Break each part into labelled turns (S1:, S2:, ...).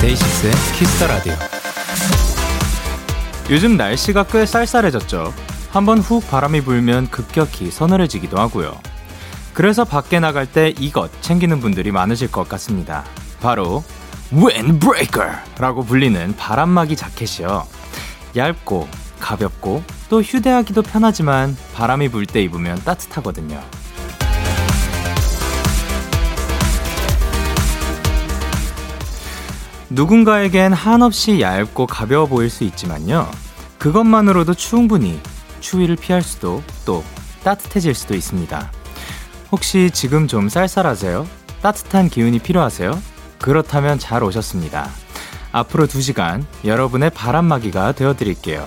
S1: DAY6의 Kiss the Radio. 요즘 날씨가 꽤 쌀쌀해졌죠. 한 번 훅 바람이 불면 급격히 서늘해지기도 하고요. 그래서 밖에 나갈 때 이것 챙기는 분들이 많으실 것 같습니다. 바로 windbreaker라고 불리는 바람막이 자켓이요. 얇고 가볍고 또 휴대하기도 편하지만 바람이 불 때 입으면 따뜻하거든요. 누군가에겐 한없이 얇고 가벼워 보일 수 있지만요. 그것만으로도 충분히 추위를 피할 수도 또 따뜻해질 수도 있습니다. 혹시 지금 좀 쌀쌀하세요? 따뜻한 기운이 필요하세요? 그렇다면 잘 오셨습니다. 앞으로 2시간 여러분의 바람막이가 되어드릴게요.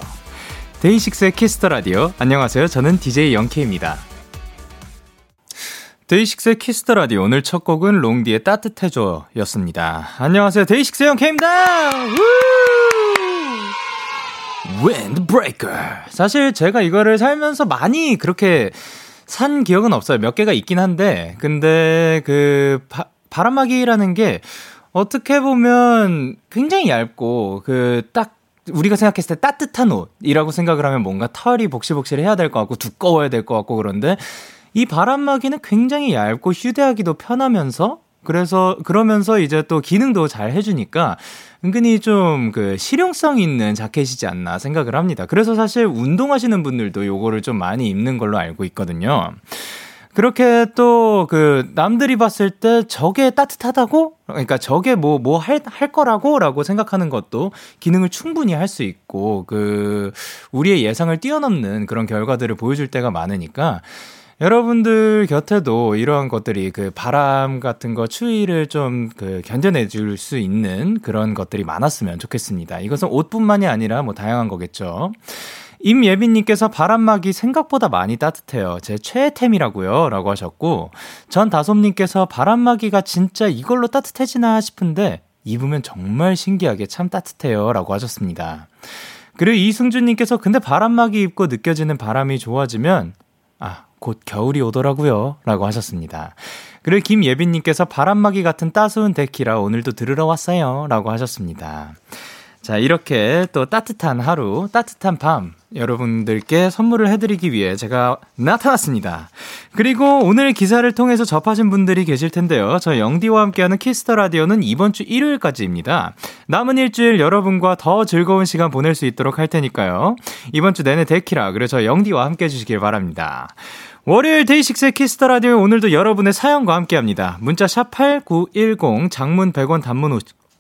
S1: DAY6의 Kiss the Radio. 안녕하세요. 저는 DJ Young K입니다. DAY6의 Kiss the Radio 오늘 첫 곡은 롱디의 따뜻해줘 였습니다. 안녕하세요. DAY6 Young K입니다. Windbreaker. 사실 제가 이거를 살면서 많이 그렇게 산 기억은 없어요. 몇 개가 있긴 한데, 근데 그 바, 바람막이라는 게 어떻게 보면 굉장히 얇고 그딱 우리가 생각했을 때 따뜻한 옷이라고 생각을 하면 뭔가 털이 복실복실 해야 될 것 같고 두꺼워야 될 것 같고 그런데 이 바람막이는 굉장히 얇고 휴대하기도 편하면서 그래서 그러면서 이제 또 기능도 잘 해주니까 은근히 좀 그 실용성 있는 자켓이지 않나 생각을 합니다. 그래서 사실 운동하시는 분들도 요거를 좀 많이 입는 걸로 알고 있거든요. 그렇게 또 그 남들이 봤을 때 저게 따뜻하다고? 그러니까 저게 뭐 뭐 할 할 거라고 라고 생각하는 것도 기능을 충분히 할 수 있고 그 우리의 예상을 뛰어넘는 그런 결과들을 보여줄 때가 많으니까 여러분들 곁에도 이러한 것들이 그 바람 같은 거 추위를 좀 그 견뎌내 줄 수 있는 그런 것들이 많았으면 좋겠습니다. 이것은 옷뿐만이 아니라 뭐 다양한 거겠죠. 임예빈님께서 바람막이 생각보다 많이 따뜻해요. 제 최애템이라고요. 라고 하셨고, 전 다솜님께서 바람막이가 진짜 이걸로 따뜻해지나 싶은데, 입으면 정말 신기하게 참 따뜻해요. 라고 하셨습니다. 그리고 이승준님께서 근데 바람막이 입고 느껴지는 바람이 좋아지면, 아, 곧 겨울이 오더라고요. 라고 하셨습니다. 그리고 김예빈님께서 바람막이 같은 따스운 데키라 오늘도 들으러 왔어요. 라고 하셨습니다. 자, 이렇게 또 따뜻한 하루, 따뜻한 밤, 여러분들께 선물을 해드리기 위해 제가 나타났습니다. 그리고 오늘 기사를 통해서 접하신 분들이 계실 텐데요. 저 영디와 함께하는 Kiss the Radio는 이번 주 일요일까지입니다. 남은 일주일 여러분과 더 즐거운 시간 보낼 수 있도록 할 테니까요. 이번 주 내내 데키라, 그래서 저 영디와 함께 해주시길 바랍니다. 월요일 DAY6의 Kiss the Radio 오늘도 여러분의 사연과 함께 합니다. 문자 샵8910 장문 100원 단문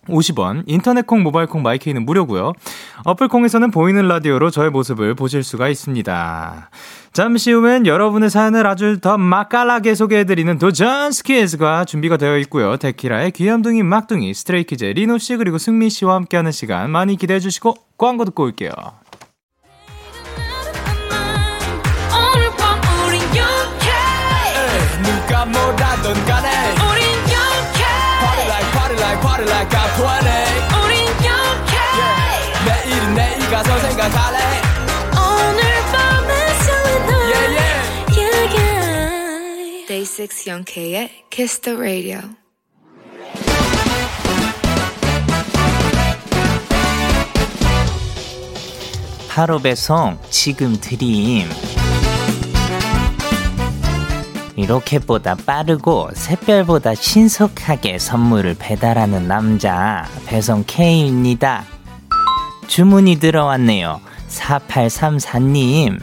S1: 50원, 인터넷 콩, 모바일 콩, 마이 K는 무료고요. 어플 콩에서는 보이는 라디오로 저의 모습을 보실 수가 있습니다. 잠시 후엔 여러분의 사연을 아주 더 맛깔나게 소개해드리는 도전 스키즈가 준비가 되어 있고요. 데키라의 귀염둥이 막둥이, Stray Kids, 리노 씨 그리고 승민 씨와 함께하는 시간 많이 기대해 주시고 광고 듣고 올게요. 뭐라던 간에 우린 영케 Party like party like party like 20 우린 영케 yeah. 내일은 내일 가서 생각할래 오늘 밤에 설레는 yeah, yeah. yeah, yeah. Day 6 영케의 Kiss the Radio 바로 배송 지금 드림 이렇게보다 빠르고 샛별보다 신속하게 선물을 배달하는 남자 배송 K입니다. 주문이 들어왔네요. 4834님.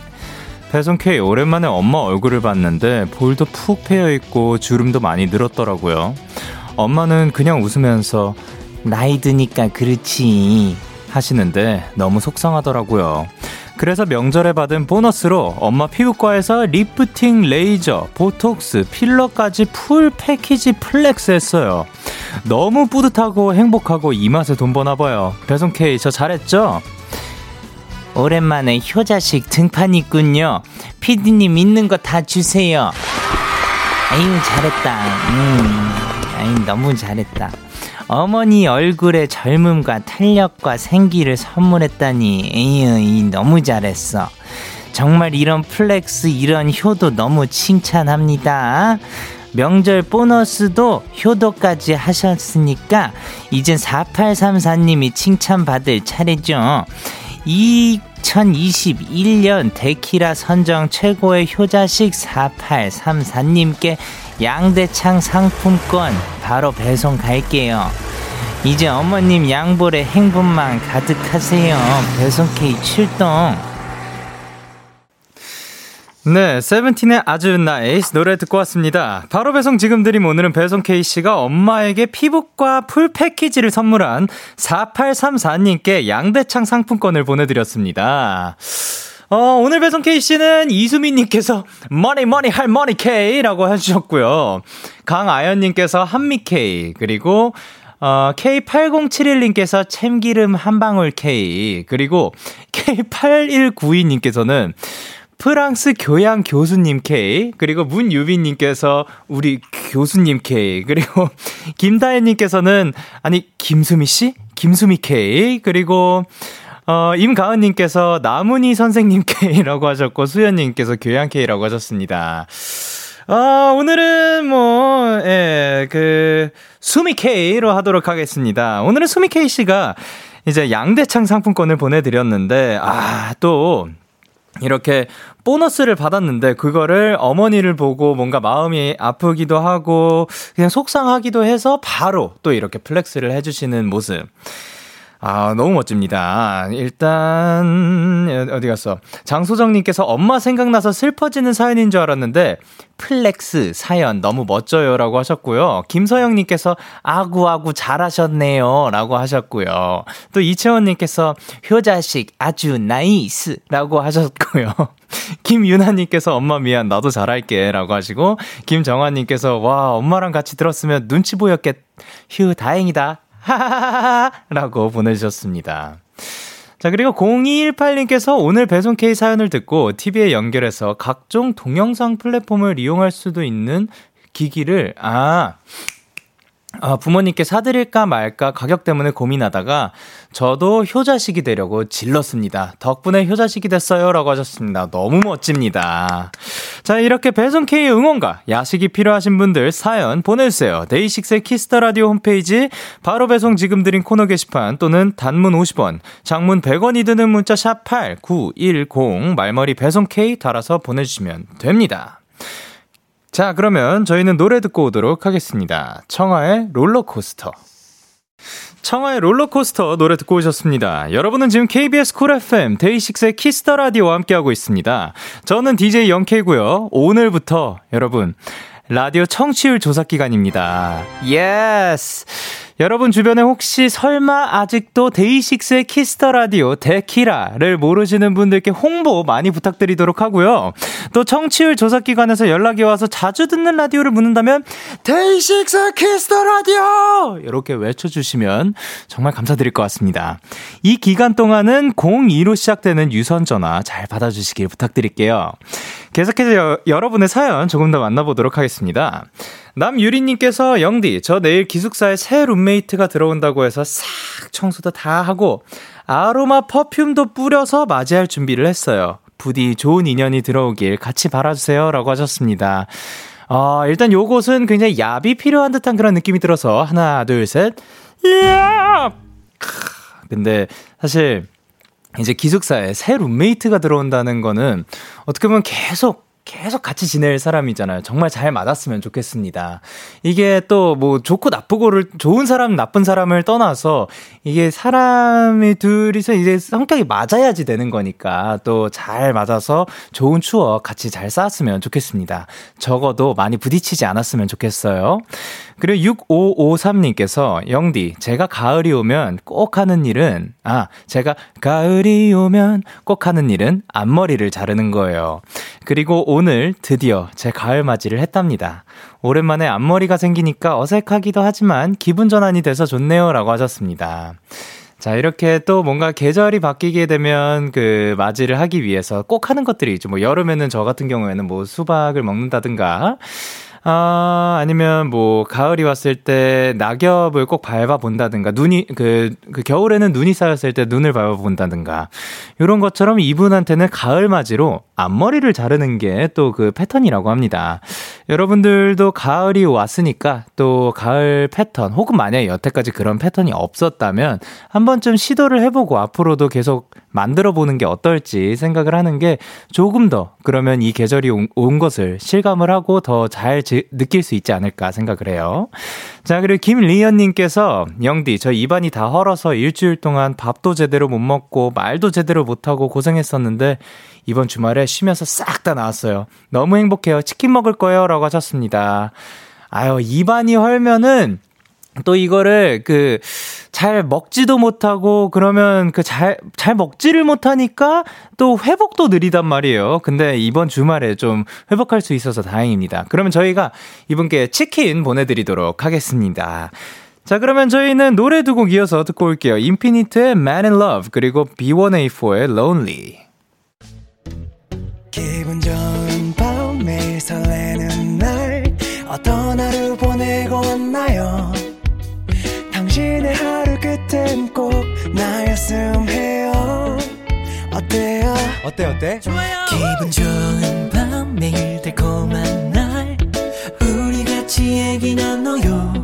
S1: 배송 K 오랜만에 엄마 얼굴을 봤는데 볼도 푹 패여 있고 주름도 많이 늘었더라고요. 엄마는 그냥 웃으면서 나이 드니까 그렇지 하시는데 너무 속상하더라고요. 그래서 명절에 받은 보너스로 엄마 피부과에서 리프팅, 레이저, 보톡스, 필러까지 full package flex 했어요. 너무 뿌듯하고 행복하고 이 맛에 돈 버나 봐요. 배송 K 저 잘했죠?
S2: 오랜만에 효자식 등판 있군요. 피디님 있는 거 다 주세요. 아유, 잘했다. 음, 아유, 너무 잘했다. 어머니 얼굴에 젊음과 탄력과 생기를 선물했다니, 에휴, 너무 잘했어. 정말 이런 flex, 이런 효도 너무 칭찬합니다. 명절 보너스도 효도까지 하셨으니까 이젠 4834님이 칭찬받을 차례죠. 2021년 데키라 선정 최고의 효자식 4834님께 양대창 상품권 바로 배송 갈게요. 이제 어머님 양볼에 행복만 가득하세요. 배송 K 출동.
S1: 네, 세븐틴의 아주 NICE 노래 듣고 왔습니다. 바로 배송 지금 드림 오늘은 배송 K씨가 엄마에게 피부과 full package를 선물한 4834님께 양대창 상품권을 보내드렸습니다. 어, 오늘 배송 K씨는 이수민님께서 money money 할머니 K라고 해주셨고요. 강아연님께서 한미 K, 그리고 어, K8071님께서 참기름 한 방울 K, 그리고 K8192님께서는 프랑스 교양 교수님 K, 그리고 문유빈님께서 우리 교수님 K, 그리고 김다혜님께서는, 아니, 김수미 씨? 김수미 K, 그리고, 어, 임가은님께서 나문희 선생님 K라고 하셨고, 수현님께서 교양 K라고 하셨습니다. 아, 오늘은 뭐, 예, 그, 수미 K로 하도록 하겠습니다. 오늘은 수미 K씨가 이제 양대창 상품권을 보내드렸는데, 아, 또, 이렇게 보너스를 받았는데 그거를 어머니를 보고 뭔가 마음이 아프기도 하고 그냥 속상하기도 해서 바로 또 이렇게 flex를 해주시는 모습. 아, 너무 멋집니다. 일단, 어디 갔어? 장소정님께서 엄마 생각나서 슬퍼지는 사연인 줄 알았는데, flex 사연 너무 멋져요. 라고 하셨고요. 김서영님께서 아구아구 잘하셨네요. 라고 하셨고요. 또 이채원님께서 효자식 아주 nice. 라고 하셨고요. 김윤아님께서 엄마 미안, 나도 잘할게. 라고 하시고, 김정환님께서 와, 엄마랑 같이 들었으면 눈치 보였겠, 휴, 다행이다. 하하하하 라고 보내주셨습니다. 자, 그리고 0218님께서 오늘 배송 K 사연을 듣고 TV에 연결해서 각종 동영상 플랫폼을 이용할 수도 있는 기기를, 아, 아, 부모님께 사드릴까 말까 가격 때문에 고민하다가 저도 효자식이 되려고 질렀습니다. 덕분에 효자식이 됐어요. 라고 하셨습니다. 너무 멋집니다. 자, 이렇게 배송K 응원과 야식이 필요하신 분들 사연 보내주세요. 데이식스의 키스 더 라디오 홈페이지 바로 배송 지금 드린 코너 게시판 또는 단문 50원, 장문 100원이 드는 문자 샵 8910 말머리 배송K 달아서 보내주시면 됩니다. 자, 그러면 저희는 노래 듣고 오도록 하겠습니다. 청하의 롤러코스터. 청하의 롤러코스터 노래 듣고 오셨습니다. 여러분은 지금 KBS 쿨 FM 데이식스의 키스 더 라디오와 함께하고 있습니다. 저는 DJ 영케이고요. 오늘부터 여러분 라디오 청취율 조사 기간입니다. Yes. 여러분 주변에 혹시 설마 아직도 데이식스의 키스 더 라디오 데키라를 모르시는 분들께 홍보 많이 부탁드리도록 하고요. 또 청취율 조사 기관에서 연락이 와서 자주 듣는 라디오를 묻는다면 데이식스 키스 더 라디오 이렇게 외쳐주시면 정말 감사드릴 것 같습니다. 이 기간 동안은 02로 시작되는 유선 전화 잘 받아주시길 부탁드릴게요. 계속해서 여, 여러분의 사연 조금 더 만나보도록 하겠습니다. 남유리님께서 영디, 저 내일 기숙사에 새 룸메이트가 들어온다고 해서 싹 청소도 다 하고 아로마 퍼퓸도 뿌려서 맞이할 준비를 했어요. 부디 좋은 인연이 들어오길 같이 바라주세요. 라고 하셨습니다. 어, 일단 요곳은 굉장히 얍이 필요한 듯한 그런 느낌이 들어서 하나, 둘, 셋. 야! 근데 사실 이제 기숙사에 새 룸메이트가 들어온다는 거는 어떻게 보면 계속 계속 같이 지낼 사람이잖아요. 정말 잘 맞았으면 좋겠습니다. 이게 또 뭐 좋고 나쁘고를 좋은 사람 나쁜 사람을 떠나서 이게 사람이 둘이서 이제 성격이 맞아야지 되는 거니까 또 잘 맞아서 좋은 추억 같이 잘 쌓았으면 좋겠습니다. 적어도 많이 부딪히지 않았으면 좋겠어요. 그리고 6553님께서 영디 제가 가을이 오면 꼭 하는 일은 아 제가 가을이 오면 꼭 하는 일은 앞머리를 자르는 거예요. 그리고 오늘 드디어 제 가을 맞이를 했답니다. 오랜만에 앞머리가 생기니까 어색하기도 하지만 기분 전환이 돼서 좋네요. 라고 하셨습니다. 자, 이렇게 또 뭔가 계절이 바뀌게 되면 그 맞이를 하기 위해서 꼭 하는 것들이 있죠. 뭐 여름에는 저 같은 경우에는 뭐 수박을 먹는다든가 아, 아니면 뭐, 가을이 왔을 때 낙엽을 꼭 밟아 본다든가, 눈이, 그, 그 겨울에는 눈이 쌓였을 때 눈을 밟아 본다든가, 요런 것처럼 이분한테는 가을 맞이로 앞머리를 자르는 게 또 그 패턴이라고 합니다. 여러분들도 가을이 왔으니까 또 가을 패턴, 혹은 만약에 여태까지 그런 패턴이 없었다면 한 번쯤 시도를 해보고 앞으로도 계속 만들어 보는 게 어떨지 생각을 하는 게 조금 더 그러면 이 계절이 온, 온 것을 실감을 하고 더 잘 느낄 수 있지 않을까 생각을 해요. 자, 그리고 김리연님께서 영디, 저 입안이 다 헐어서 일주일 동안 밥도 제대로 못 먹고 말도 제대로 못하고 고생했었는데 이번 주말에 쉬면서 싹 다 나왔어요. 너무 행복해요. 치킨 먹을 거예요. 라고 하셨습니다. 아유, 입안이 헐면은 또 이거를 그 잘 먹지도 못하고 그러면 그잘잘 먹지를 못하니까 또 회복도 느리단 말이에요. 근데 이번 주말에 좀 회복할 수 있어서 다행입니다. 그러면 저희가 이분께 치킨 보내드리도록 하겠습니다. 자, 그러면 저희는 노래 두 곡 이어서 듣고 올게요. 인피니트의 Man in Love 그리고 B1A4의 Lonely. 기분 좋은 밤 매일 설레는 날 어떤 하루 보내고 왔나요? 당신의 하루 끝엔 꼭 나였음 해요. 어때요? 어때 어때? 좋아요. 기분 좋은 밤 매일 달콤한 날. 우리 같이 얘기 나눠요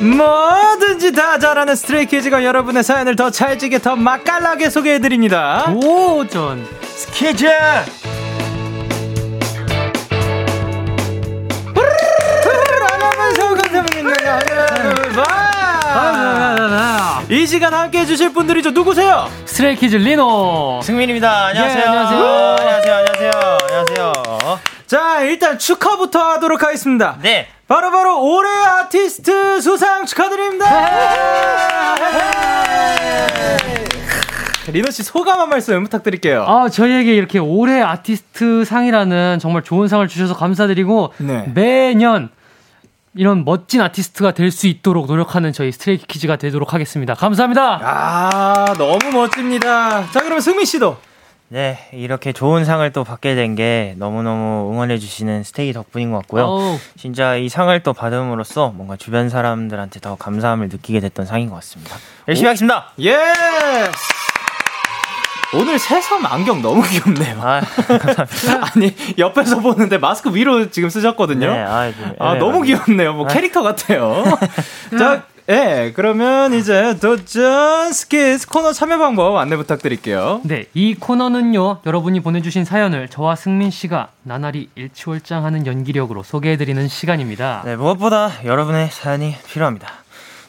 S1: 뭐든지 다 잘하는 스트레이키즈가 여러분의 사연을 더 찰지게 더 맛깔나게 소개해드립니다.
S3: 오전 스키즈!
S1: 이 시간 함께 해주실 분들이죠. 누구세요?
S3: 스트레이키즈 리노.
S4: 승민입니다. 안녕하세요. 예,
S3: 안녕하세요.
S4: 안녕하세요. 안녕하세요. 안녕하세요.
S1: 자, 일단 축하부터 하도록 하겠습니다.
S4: 네.
S1: 바로바로 바로 올해 아티스트 수상 축하드립니다. 리노 씨 소감 한 말씀 부탁드릴게요.
S3: 아, 저희에게 이렇게 올해 아티스트 상이라는 정말 좋은 상을 주셔서 감사드리고 네. 매년 이런 멋진 아티스트가 될 수 있도록 노력하는 저희 스트레이키즈가 되도록 하겠습니다. 감사합니다.
S1: 아, 너무 멋집니다. 자, 그러면 승민 씨도
S4: 네, 이렇게 좋은 상을 또 받게 된 게 너무너무 응원해주시는 스테이 덕분인 것 같고요. 오. 진짜 이 상을 또 받음으로써 뭔가 주변 사람들한테 더 감사함을 느끼게 됐던 상인 것 같습니다. 열심히 오. 하겠습니다!
S1: 예! 오늘 새섬 안경 너무 귀엽네요. 아, 니 옆에서 보는데 마스크 위로 지금 쓰셨거든요. 네, 아, 네, 아 너무 귀엽네요. 뭐 아. 캐릭터 같아요. 자, 예, 네, 그러면 이제 도전 스키스 코너 참여 방법 안내 부탁드릴게요.
S3: 네, 이 코너는요, 여러분이 보내주신 사연을 저와 승민 씨가 나날이 일치월장하는 연기력으로 소개해드리는 시간입니다.
S4: 네, 무엇보다 여러분의 사연이 필요합니다.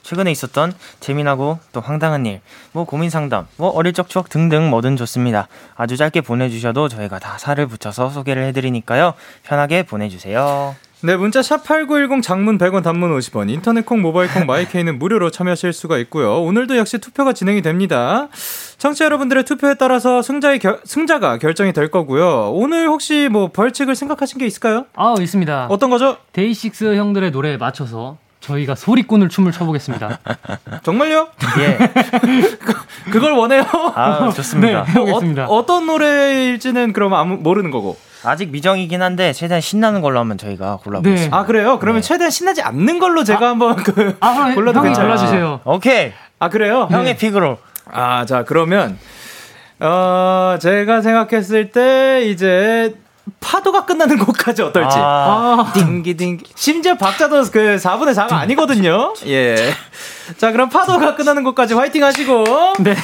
S4: 최근에 있었던 재미나고 또 황당한 일, 뭐 고민 상담, 뭐 어릴 적 추억 등등 뭐든 좋습니다. 아주 짧게 보내주셔도 저희가 다 살을 붙여서 소개를 해드리니까요. 편하게 보내주세요.
S1: 네, 문자 샵 8910 장문 100원 단문 50원, 인터넷 콩, 모바일 콩, 마이케이는 무료로 참여하실 수가 있고요. 오늘도 역시 투표가 진행이 됩니다. 청취자 여러분들의 투표에 따라서 승자의 겨, 승자가 결정이 될 거고요. 오늘 혹시 뭐 벌칙을 생각하신 게 있을까요?
S3: 아, 있습니다.
S1: 어떤 거죠?
S3: 데이식스 형들의 노래에 맞춰서 저희가 소리꾼을 춤을 춰보겠습니다.
S1: 정말요? 예. 그, 걸 원해요?
S4: 아, 좋습니다.
S3: 네.
S1: 어, 떤 노래일지는 그럼 아무 모르는 거고.
S4: 아직 미정이긴 한데 최대한 신나는 걸로 한번 저희가 골라보겠습니다.
S1: 네. 아 그래요? 그러면 네. 최대한 신나지 않는 걸로 제가 아, 한번 그
S3: 아, 골라도 괜찮아요. 골라주세요.
S4: 오케이.
S1: 아 그래요?
S4: 형의 네. 픽으로.
S1: 아 자 그러면 어 제가 생각했을 때 이제 파도가 끝나는 곳까지 어떨지. 아. 딩기딩기. 심지어 박자도 그 4분의 4가 아니거든요. 예. 자, 그럼 파도가 끝나는 곳까지 화이팅 하시고.
S3: 네.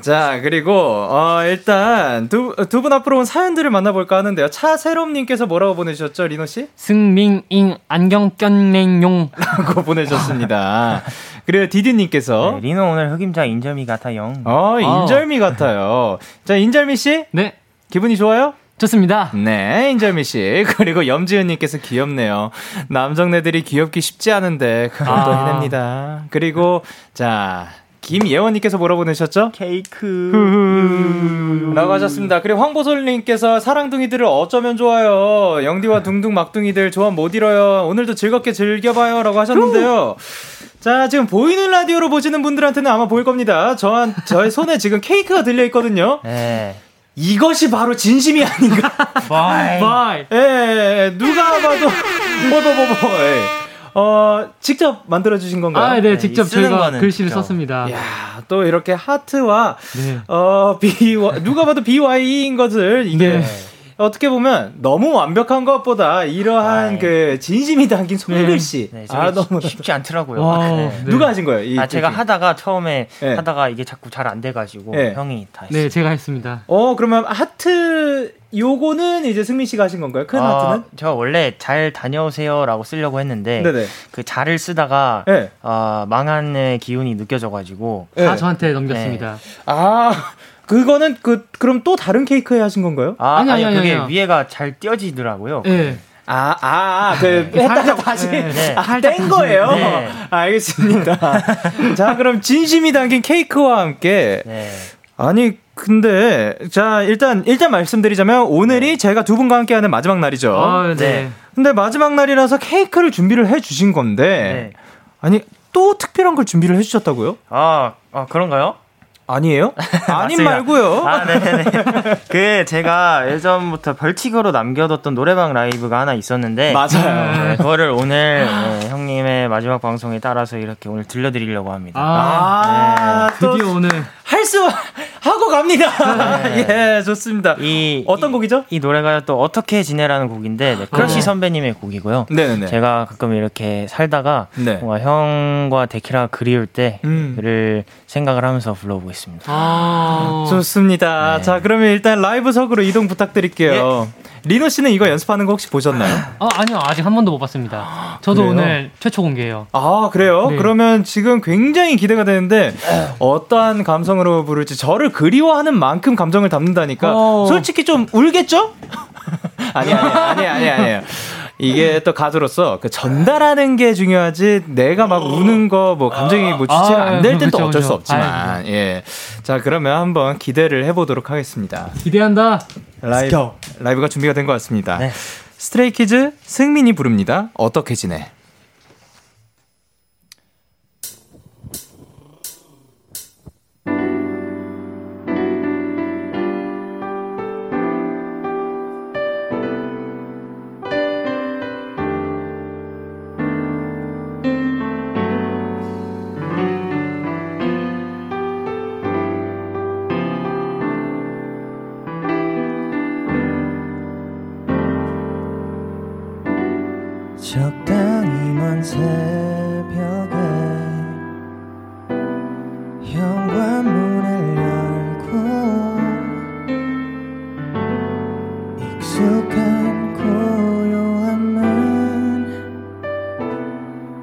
S1: 자, 그리고, 어, 일단 두, 두 분 앞으로 온 사연들을 만나볼까 하는데요. 차세롬님께서 뭐라고 보내주셨죠, 리노씨?
S3: 승민잉 안경 꼈냉용.
S1: 라고 보내주셨습니다. 그리고 디디님께서.
S4: 네, 리노 오늘 흑임자 인절미 같아요.
S1: 어, 인절미 아. 같아요. 자, 인절미 씨.
S3: 네.
S1: 기분이 좋아요?
S3: 좋습니다.
S1: 네, 인절미 씨. 그리고 염지은님께서 귀엽네요. 남정네들이 귀엽기 쉽지 않은데, 그걸 아. 또 해냅니다. 그리고, 자, 김예원님께서 뭐라 보내셨죠?
S4: 케이크.
S1: 라고 하셨습니다. 그리고 황보솔님께서 사랑둥이들을 어쩌면 좋아요. 영디와 둥둥 막둥이들 조합 못 잃어요. 오늘도 즐겁게 즐겨봐요. 라고 하셨는데요. 자, 지금 보이는 라디오로 보시는 분들한테는 아마 보일 겁니다. 저, 저의 손에 지금 케이크가 들려있거든요. 네. 이것이 바로 진심이 아닌가.
S3: 바이. 바이.
S1: 예, 예, 예, 누가 봐도, 뭐, 뭐, 뭐, 뭐, 예. 어, 직접 만들어 주신 건가요?
S3: 아, 네, 직접 저희가 글씨를 그렇죠. 썼습니다.
S1: 야 또 이렇게 하트와, 네. 어, B, 누가 봐도 BY인 것을, 이게, 네. 어떻게 보면 너무 완벽한 것보다 이러한 아이. 그 진심이 담긴 손글씨 네. 네,
S4: 아 너무 쉽지 않더라고요. 와, 네.
S1: 누가 하신 거예요? 이,
S4: 아 제가 이 하다가 처음에 네. 하다가 이게 자꾸 잘 안 돼가지고 네. 형이 다 했어요.
S3: 네 제가 했습니다.
S1: 어 그러면 하트 요거는 이제 승민 씨가 하신 건가요? 큰 아, 하트는?
S4: 저 원래 잘 다녀오세요라고 쓰려고 했는데 네네. 그 잘을 쓰다가 네. 어, 망한의 기운이 느껴져가지고
S3: 다 저한테 넘겼습니다.
S1: 아 그거는 그 그럼 또 다른 케이크에 하신 건가요?
S4: 아, 아니 아니, 아니 그게 아니, 위에가 잘 띄어지더라고요.
S3: 네.
S1: 아, 아, 아, 그, 네. 했다가 다시, 네. 아, 뗀 거예요? 네. 알겠습니다. 자, 그럼 진심이 담긴 케이크와 함께, 네. 아니, 근데, 자, 일단, 일단 말씀드리자면, 오늘이 네. 제가 두 분과 함께 하는 마지막 날이죠.
S3: 어, 네.
S1: 근데 마지막 날이라서 케이크를 준비를 해 주신 건데, 네. 아니, 또 특별한 걸 준비를 해 주셨다고요?
S4: 아, 아, 그런가요?
S1: 아니에요? 아님 말고요.
S4: 아, 네네. 그 제가 예전부터 벌칙으로 남겨뒀던 노래방 라이브가 하나 있었는데
S1: 맞아요.
S4: 네, 그거를 오늘 네, 형님의 마지막 방송에 따라서 이렇게 오늘 들려드리려고 합니다.
S3: 아, 네. 드디어 오늘
S1: 할 수 하고 갑니다. 네. 예, 좋습니다. 이 어떤
S4: 이,
S1: 곡이죠?
S4: 이 노래가 또 어떻게 지내라는 곡인데 네, 크러쉬 네. 선배님의 곡이고요.
S1: 네네.
S4: 제가 가끔 이렇게 살다가 네. 뭔가 형과 데키라 그리울 때를 음. 생각을 하면서 불러보겠습니다.
S1: 아, 좋습니다. 네. 자, 그러면 일단 라이브석으로 이동 부탁드릴게요. 예. 리노 씨는 이거 연습하는 거 혹시 보셨나요?
S3: 아, 아니요. 아직 한 번도 못 봤습니다. 저도 그래요? 오늘 최초 공개예요.
S1: 아, 그래요? 네. 그러면 지금 굉장히 기대가 되는데 어떠한 감성으로 부를지 저를 그리워하는 만큼 감정을 담는다니까 어... 솔직히 좀 울겠죠? 아니 아니 아니 아니 아니에요. 이게 또 가수로서 그 전달하는 게 중요하지 내가 막 우는 거 뭐 감정이 뭐 주체가 아, 안될 땐 또 어쩔 수 없지만 예. 자 그러면 한번 기대를 해보도록 하겠습니다.
S3: 기대한다.
S1: 라이브 라이브가 준비가 된 것 같습니다. 네. 스트레이키즈 승민이 부릅니다. 어떻게 지내?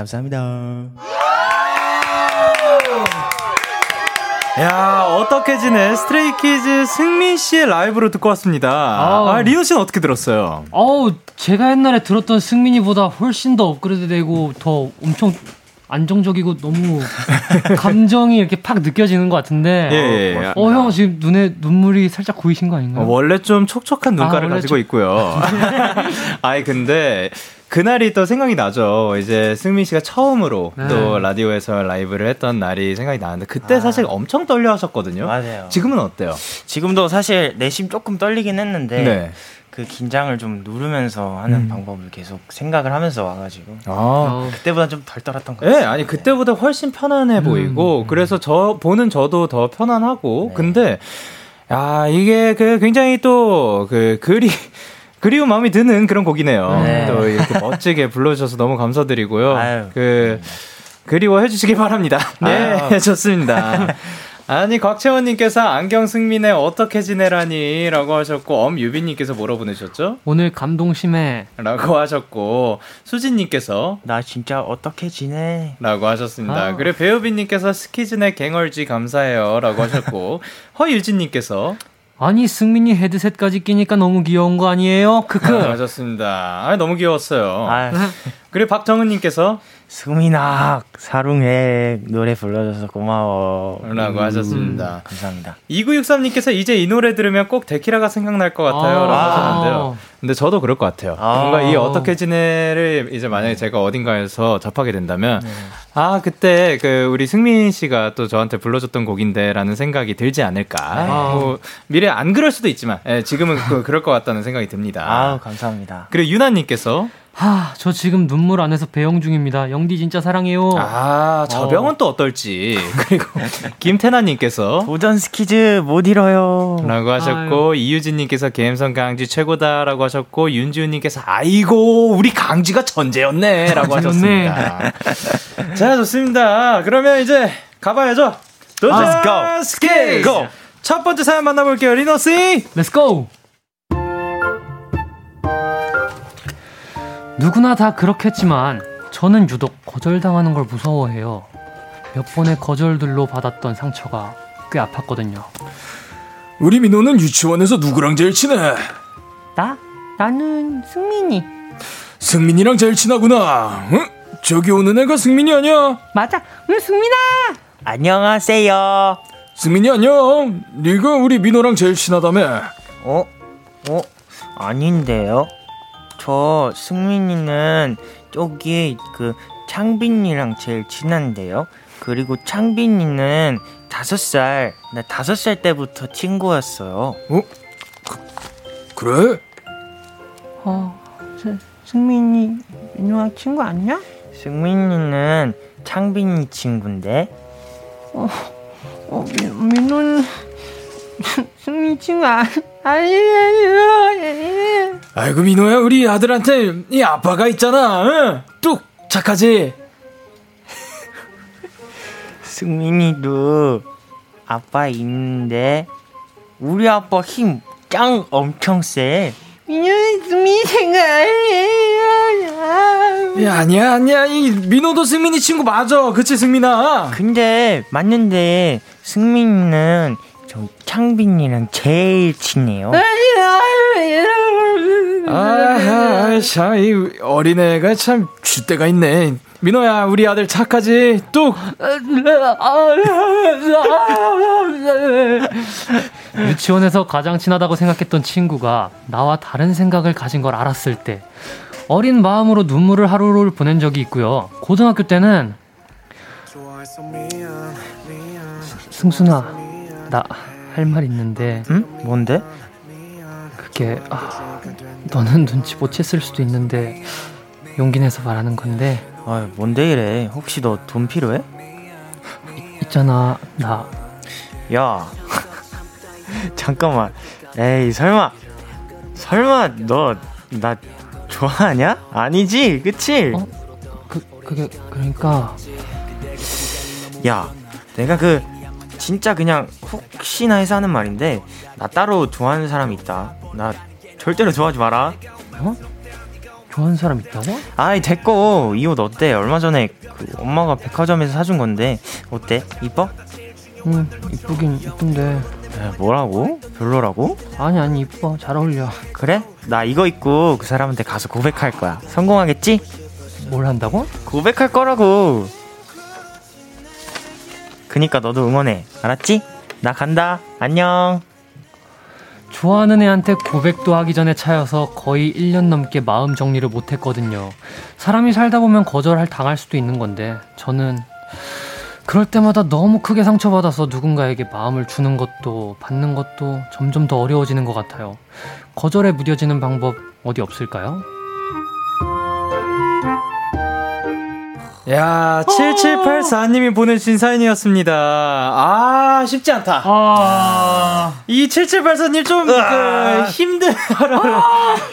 S4: 감사합니다.
S1: 야, 어떻게 지내? 스트레이키즈 승민 씨의 라이브로 듣고 왔습니다. 아, 아 리노 씨는 어떻게 들었어요?
S3: 어우, 제가 옛날에 들었던 승민이보다 훨씬 더 업그레이드 되고 더 엄청 안정적이고 너무 감정이 이렇게 팍 느껴지는 것 같은데. 예, 예, 예. 어, 형 지금 눈에 눈물이 살짝 고이신 거 아닌가요?
S1: 어, 원래 좀 촉촉한 눈가를 아, 가지고 좀... 있고요. 아이, 근데 그날이 또 생각이 나죠. 이제 승민 씨가 처음으로 네. 또 라디오에서 라이브를 했던 날이 생각이 나는데 그때 아. 사실 엄청 떨려 하셨거든요. 맞아요. 지금은 어때요?
S4: 지금도 사실 내심 조금 떨리긴 했는데 네. 그 긴장을 좀 누르면서 하는 음. 방법을 계속 생각을 하면서 와가지고 아. 어. 그때보다 좀 덜 떨었던 것 같아요.
S1: 네, 아니 그때보다 훨씬 편안해 음. 보이고 그래서 저 보는 저도 더 편안하고 네. 근데 야 이게 그 굉장히 또 그 글이 그리운 마음이 드는 그런 곡이네요. 네. 또 이렇게 멋지게 불러주셔서 너무 감사드리고요. 아유, 그 그리워해 주시기 바랍니다. 네, 좋습니다. 아니 곽채원님께서 안경 승민의 어떻게 지내라니라고 하셨고 엄유빈님께서 뭐라 보내셨죠?
S3: 오늘 감동 심해라고
S1: 하셨고 수진님께서
S4: 나 진짜 어떻게 지내라고
S1: 하셨습니다. 아. 그리고 배우빈님께서 스키즈네 갱얼지 감사해요라고 하셨고 허유진님께서
S3: 아니 승민이 헤드셋까지 끼니까 너무 귀여운 거 아니에요? 크크.
S1: 아, 맞았습니다. 아, 너무 귀여웠어요. 아. 그리고 박정은님께서
S4: 승민아 사롱해 노래 불러줘서 고마워.
S1: 라고 음, 하셨습니다. 음,
S4: 감사합니다.
S1: 2963님께서 이제 이 노래 들으면 꼭 데키라가 생각날 것 같아요. 아~ 라고 하셨는데요. 근데 저도 그럴 것 같아요. 아~ 뭔가 이 어떻게 지내를 이제 만약에 제가 어딘가에서 접하게 된다면 네. 아 그때 그 우리 승민 씨가 또 저한테 불러줬던 곡인데 라는 생각이 들지 않을까. 아~ 뭐 미래 안 그럴 수도 있지만 예, 지금은 그, 그럴 것 같다는 생각이 듭니다.
S4: 아 감사합니다.
S1: 그리고 유나님께서
S3: 하, 저 지금 눈물 안에서 배영 중입니다. 영디 진짜 사랑해요.
S1: 아, 저 병은 어. 또 어떨지. 그리고 김태나님께서
S4: 도전 스키즈 못 잃어요.
S1: 라고 하셨고, 이유진님께서 갬성 강지 최고다라고 하셨고, 윤지훈님께서 아이고, 우리 강지가 천재였네. 라고 하셨습니다. 자, 좋습니다. 그러면 이제 가봐야죠. 도전 스키! Go! 첫 번째 사연 만나볼게요. 리노씨!
S3: Let's go! 누구나 다 그렇겠지만 저는 유독 거절당하는 걸 무서워해요. 몇 번의 거절들로 받았던 상처가 꽤 아팠거든요.
S5: 우리 민호는 유치원에서 누구랑 제일 친해?
S6: 나? 나는 승민이.
S5: 승민이랑 제일 친하구나. 응? 저기 오는 애가 승민이 아니야?
S6: 맞아. 응, 승민아.
S4: 안녕하세요.
S5: 승민이 안녕. 네가 우리 민호랑 제일 친하다며?
S4: 어? 어? 아닌데요? 저 승민이는 저기 그 창빈이랑 제일 친한데요. 그리고 창빈이는 다섯 살, 나 다섯 살 때부터 친구였어요.
S5: 어? 그, 그래?
S6: 어, 스, 승민이 민호랑 친구 아니야?
S4: 승민이는 창빈이 친구인데.
S6: 어, 어 민, 민호는 승민 친구 아, 아니에요.
S5: 아이고 민호야 우리 아들한테 이 아빠가 있잖아. 응? 뚝 착하지.
S4: 승민이도 아빠 있는데 우리 아빠 힘 짱 엄청 세.
S6: 민호는 승민이 생각 아니에요.
S5: 야, 아니야 아니야 이 민호도 승민이 친구 맞아. 그치 승민아.
S4: 근데 맞는데 승민이는 저 창빈이랑 제일 친해요.
S5: 아, 참, 이 어린애가 참 줏대가 있네. 민호야, 우리 아들 착하지? 뚝!
S3: 유치원에서 가장 친하다고 생각했던 친구가 나와 다른 생각을 가진 걸 알았을 때 어린 마음으로 눈물을 하루를 보낸 적이 있고요. 고등학교 때는 승순아, 나 할 말 있는데.
S4: 응? 뭔데?
S3: 그게 아, 너는 눈치 못 챘을 수도 있는데 용기 내서 말하는 건데.
S4: 아, 뭔데 이래? 혹시 너 돈 필요해?
S3: 있잖아, 나.
S4: 야, 잠깐만. 에이, 설마, 설마 너 나 좋아하냐? 아니지, 그치? 어?
S3: 그 그게 그러니까.
S4: 야, 내가 그 진짜 그냥 혹시나 해서 하는 말인데 나 따로 좋아하는 사람이 있다. 나 절대로 좋아하지 마라. 어?
S3: 좋아하는 사람 있다고?
S4: 아이 됐고 이 옷 어때? 얼마 전에 그 엄마가 백화점에서 사준 건데 어때? 이뻐?
S3: 응 이쁘긴 이쁜데
S4: 에, 뭐라고? 별로라고?
S3: 아니 아니 이뻐 잘 어울려
S4: 그래? 나 이거 입고 그 사람한테 가서 고백할 거야 성공하겠지?
S3: 뭘 한다고?
S4: 고백할 거라고 그니까 너도 응원해 알았지? 나 간다 안녕
S3: 좋아하는 애한테 고백도 하기 전에 차여서 거의 1년 넘게 마음 정리를 못 했거든요. 사람이 살다 보면 거절할 당할 수도 있는 건데, 저는 그럴 때마다 너무 크게 상처받아서 누군가에게 마음을 주는 것도 받는 것도 점점 더 어려워지는 것 같아요. 거절에 무뎌지는 방법 어디 없을까요?
S1: 야, 7784님이 보내주신 사연이었습니다. 아, 쉽지 않다. 아... 이 7784님 좀, 그, 힘든,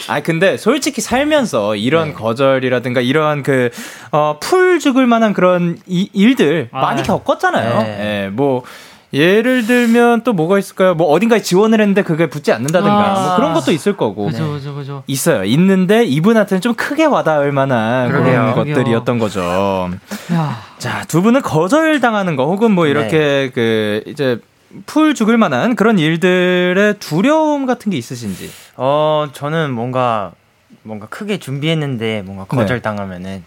S1: 아, 근데 솔직히 살면서 이런 네. 거절이라든가 이런 그, 어, 풀 죽을 만한 그런 이, 일들 아, 많이 겪었잖아요. 네. 네, 뭐, 예를 들면 또 뭐가 있을까요? 뭐 어딘가에 지원을 했는데 그게 붙지 않는다든가 아~ 뭐 그런 것도 있을 거고.
S3: 그죠, 그죠, 그죠.
S1: 있어요. 있는데 이분한테는 좀 크게 와닿을 만한 그러네요. 그런 것들이었던 거죠. 자, 두 분은 거절당하는 거 혹은 뭐 이렇게 네. 그 이제 풀 죽을 만한 그런 일들의 두려움 같은 게 있으신지?
S4: 어, 저는 뭔가 뭔가 크게 준비했는데 뭔가 거절당하면은 네.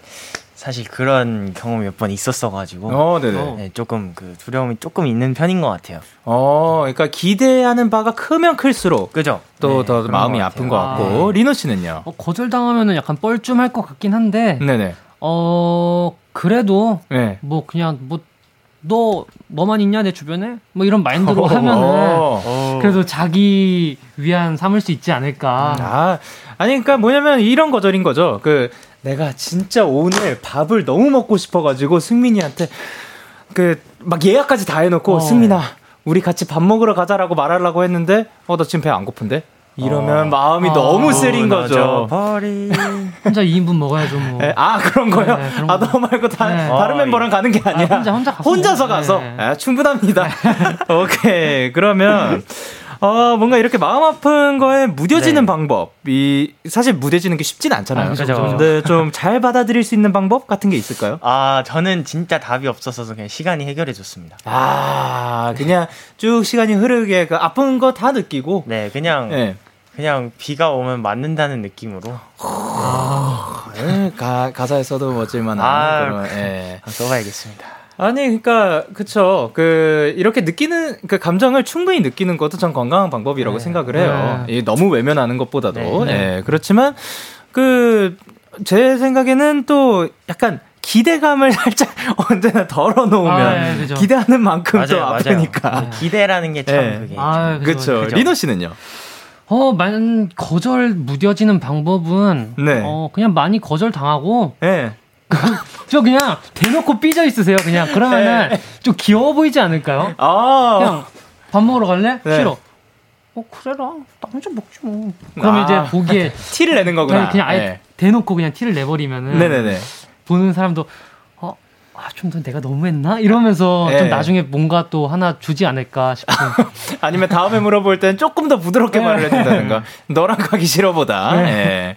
S4: 사실 그런 경험이 몇 번 있었어가지고 어, 네네. 네, 조금 그 두려움이 조금 있는 편인 것 같아요.
S1: 어, 그러니까 기대하는 바가 크면 클수록
S4: 그죠?
S1: 또더 네, 마음이 것 아픈 것 같고 아, 리노 씨는요?
S3: 어, 거절당하면은 약간 뻘쭘할 것 같긴 한데, 네네. 어 그래도 네. 뭐 그냥 뭐 너 너만 있냐 내 주변에 뭐 이런 마인드로 하면은 어. 그래도 자기 위안 삼을 수 있지 않을까.
S1: 아 아니 그러니까 뭐냐면 이런 거절인 거죠. 그 내가 진짜 오늘 밥을 너무 먹고 싶어가지고 승민이한테 그 막 예약까지 다 해놓고 어. 승민아 우리 같이 밥 먹으러 가자라고 말하려고 했는데 어 나 지금 배 안 고픈데 이러면 어. 마음이 어. 너무 쓰린 거죠.
S3: 버리. 혼자 2인분 먹어야죠, 뭐.
S1: 네, 아, 그런 거요? 네, 아, 너 말고 다, 네. 다른 멤버랑 가는 게 아니야. 아,
S3: 혼자, 혼자 가서.
S1: 혼자서 가서. 네. 아, 충분합니다. 오케이. 그러면, 어, 뭔가 이렇게 마음 아픈 거에 무뎌지는 네. 방법이 사실 무뎌지는 게 쉽진 않잖아요. 아, 그렇죠. 근데 좀 잘 받아들일 수 있는 방법 같은 게 있을까요?
S4: 아, 저는 진짜 답이 없어서 그냥 시간이 해결해 줬습니다.
S1: 아, 그냥 쭉 시간이 흐르게 그 아픈 거 다 느끼고
S4: 네, 그냥 네. 그냥 비가 오면 맞는다는 느낌으로.
S1: 아, 네, 가, 가사에서도 멋질만한 아, 그런. 예.
S4: 써봐야겠습니다.
S1: 아니, 그러니까 그쵸. 그 이렇게 느끼는 그 감정을 충분히 느끼는 것도 전 건강한 방법이라고 네. 생각을 해요. 네. 너무 외면하는 것보다도. 네. 네. 그렇지만 그 제 생각에는 또 약간 기대감을 살짝 언제나 덜어놓으면 아, 네, 기대하는 만큼 또 아프니까 맞아요.
S4: 기대라는 게참 네. 그게
S1: 아, 그렇죠. 리노 씨는요?
S3: 어, 만 거절 무뎌지는 방법은 네. 어 그냥 많이 거절 당하고 네. 저 그냥 대놓고 삐져 있으세요. 그냥 그러면은 네. 좀 귀여워 보이지 않을까요? 아~ 그냥 밥 먹으러 갈래? 네. 싫어. 어 그래라 나 혼자 먹지 뭐. 그럼 아~ 이제 보기에
S1: 티를 내는 거구나.
S3: 그냥 아예 네. 대놓고 그냥 티를 내버리면은 네네네. 보는 사람도 아, 좀 더 내가 너무했나? 이러면서 네. 좀 나중에 뭔가 또 하나 주지 않을까 싶은.
S1: 아니면 다음에 물어볼 땐 조금 더 부드럽게 네. 말을 해준다든가. 너랑 가기 싫어보다. 네. 네.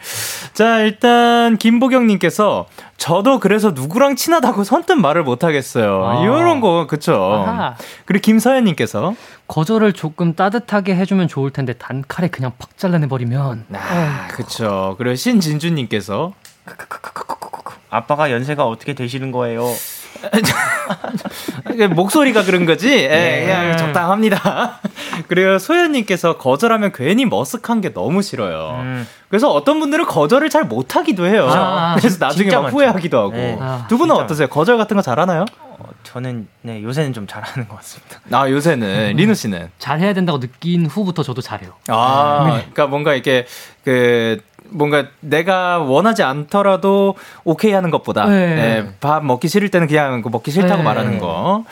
S1: 자, 일단, 김보경님께서 저도 그래서 누구랑 친하다고 선뜻 말을 못하겠어요. 아. 이런 거, 그쵸. 아하. 그리고 김서연님께서
S3: 거절을 조금 따뜻하게 해주면 좋을 텐데 단칼에 그냥 팍 잘라내버리면.
S1: 아, 그쵸. 그리고 신진주님께서
S4: 아빠가 연세가 어떻게 되시는 거예요?
S1: 목소리가 그런 거지? 예, 네. 그냥 적당합니다. 그리고 소연님께서 거절하면 괜히 머쓱한 게 너무 싫어요. 음. 그래서 어떤 분들은 거절을 잘 못하기도 해요. 아, 그래서 나중에 막 후회하기도 하고. 네. 아, 두 분은 어떠세요? 거절 같은 거 잘하나요? 어,
S4: 저는 네 요새는 좀 잘하는 것 같습니다.
S1: 아 요새는 리노 씨는
S3: 잘해야 된다고 느낀 후부터 저도 잘해요.
S1: 아 네. 그러니까 뭔가 이렇게 그 뭔가 내가 원하지 않더라도 오케이 하는 것보다 네. 네, 밥 먹기 싫을 때는 그냥 먹기 싫다고 네. 말하는 거.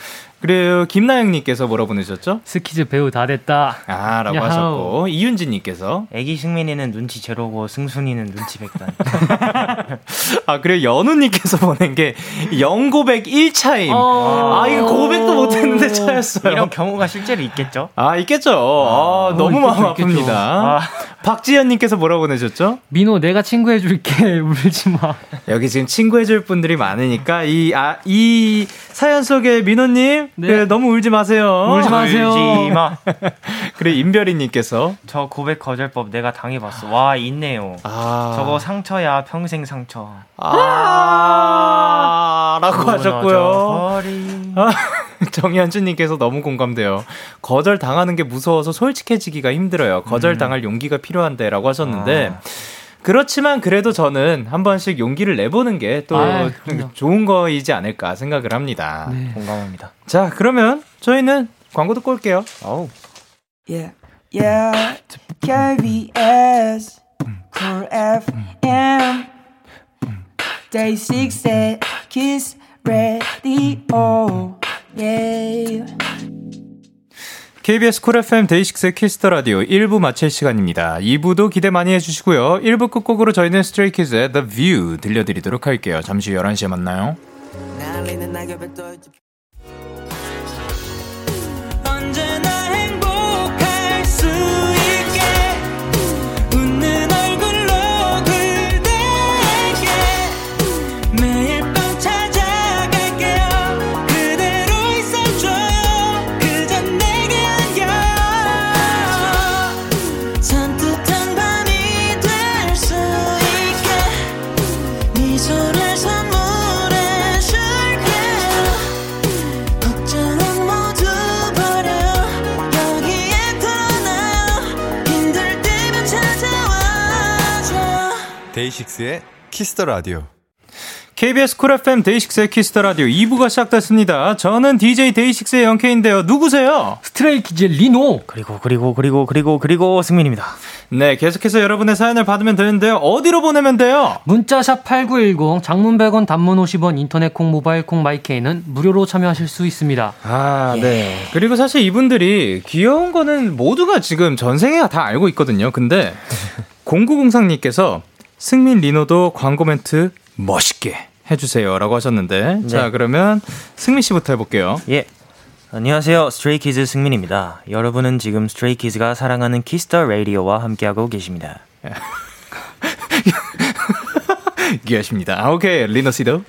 S1: 그리고 김나영님께서 뭐라 보내셨죠?
S3: 스키즈 배우 다 됐다.
S1: 아, 라고 야호. 하셨고, 이윤진님께서.
S4: 애기 승민이는 눈치 제로고 승순이는 눈치 백단.
S1: 아, 그리고 연우님께서 보낸 게 영고백 1차임. 어~ 아, 이거 고백도 못했는데 차였어요.
S4: 이런 경우가 실제로 있겠죠?
S1: 아, 있겠죠. 아, 아 너무 있겠죠, 마음 아픕니다. 아. 박지현님께서 뭐라고 보내셨죠?
S3: 민호, 내가 친구 해줄게. 울지 마.
S1: 여기 지금 친구 해줄 분들이 많으니까, 이, 아, 이 사연 속에 민호님, 네. 그, 너무 울지 마세요.
S3: 울지 마세요. 울지 마.
S1: 그래, 임별이님께서.
S4: 저 고백 거절법 내가 당해봤어. 와, 있네요. 아. 저거 상처야, 평생 상처.
S1: 아, 라고 하셨고요. 정현주님께서 너무 공감돼요. 거절 당하는 게 무서워서 솔직해지기가 힘들어요. 거절 당할 음. 용기가 필요한데라고 하셨는데. 아. 그렇지만 그래도 저는 한 번씩 용기를 내보는 게또 아, 좋은 거이지 않을까 생각을 합니다.
S4: 네. 공감합니다.
S1: 자, 그러면 저희는 광고 듣고 올게요. 어우. Yeah, yeah, KBS, Cool FM, DAY6의 Kiss the Radio. Yeah. KBS 쿨 FM 데이식스의 키스터 라디오 1부 마칠 시간입니다. 2부도 기대 많이 해주시고요. 1부 끝곡으로 저희는 Stray Kids의 The View 들려드리도록 할게요. 잠시 후 11시에 만나요. DAY6의 Kiss the Radio. KBS 쿨 FM 데이식스의 키스터 라디오 2부가 시작됐습니다. 저는 DJ DAY6의 Young K인데요. 누구세요?
S3: Stray Kids 리노.
S4: 그리고 그리고 그리고 그리고 그리고 승민입니다.
S1: 네, 계속해서 여러분의 사연을 받으면 되는데요. 어디로 보내면 돼요?
S3: 문자샵 8910 장문 100원 단문 50원 인터넷 콩 모바일 콩 My K는 무료로 참여하실 수 있습니다.
S1: 아, 예. 네. 그리고 사실 이분들이 귀여운 거는 모두가 지금 전 세계 다 알고 있거든요. 근데 0903님께서 승민 리노도 광고 멘트 멋있게 해주세요라고 하셨는데 네. 자 그러면 승민 씨부터 해볼게요.
S4: 예. 안녕하세요. Stray Kids 승민입니다. 여러분은 지금 스트레이키즈가 사랑하는 키스터 라디오와 함께하고 계십니다.
S1: 계십니다. 아, 오케이 리노 씨도.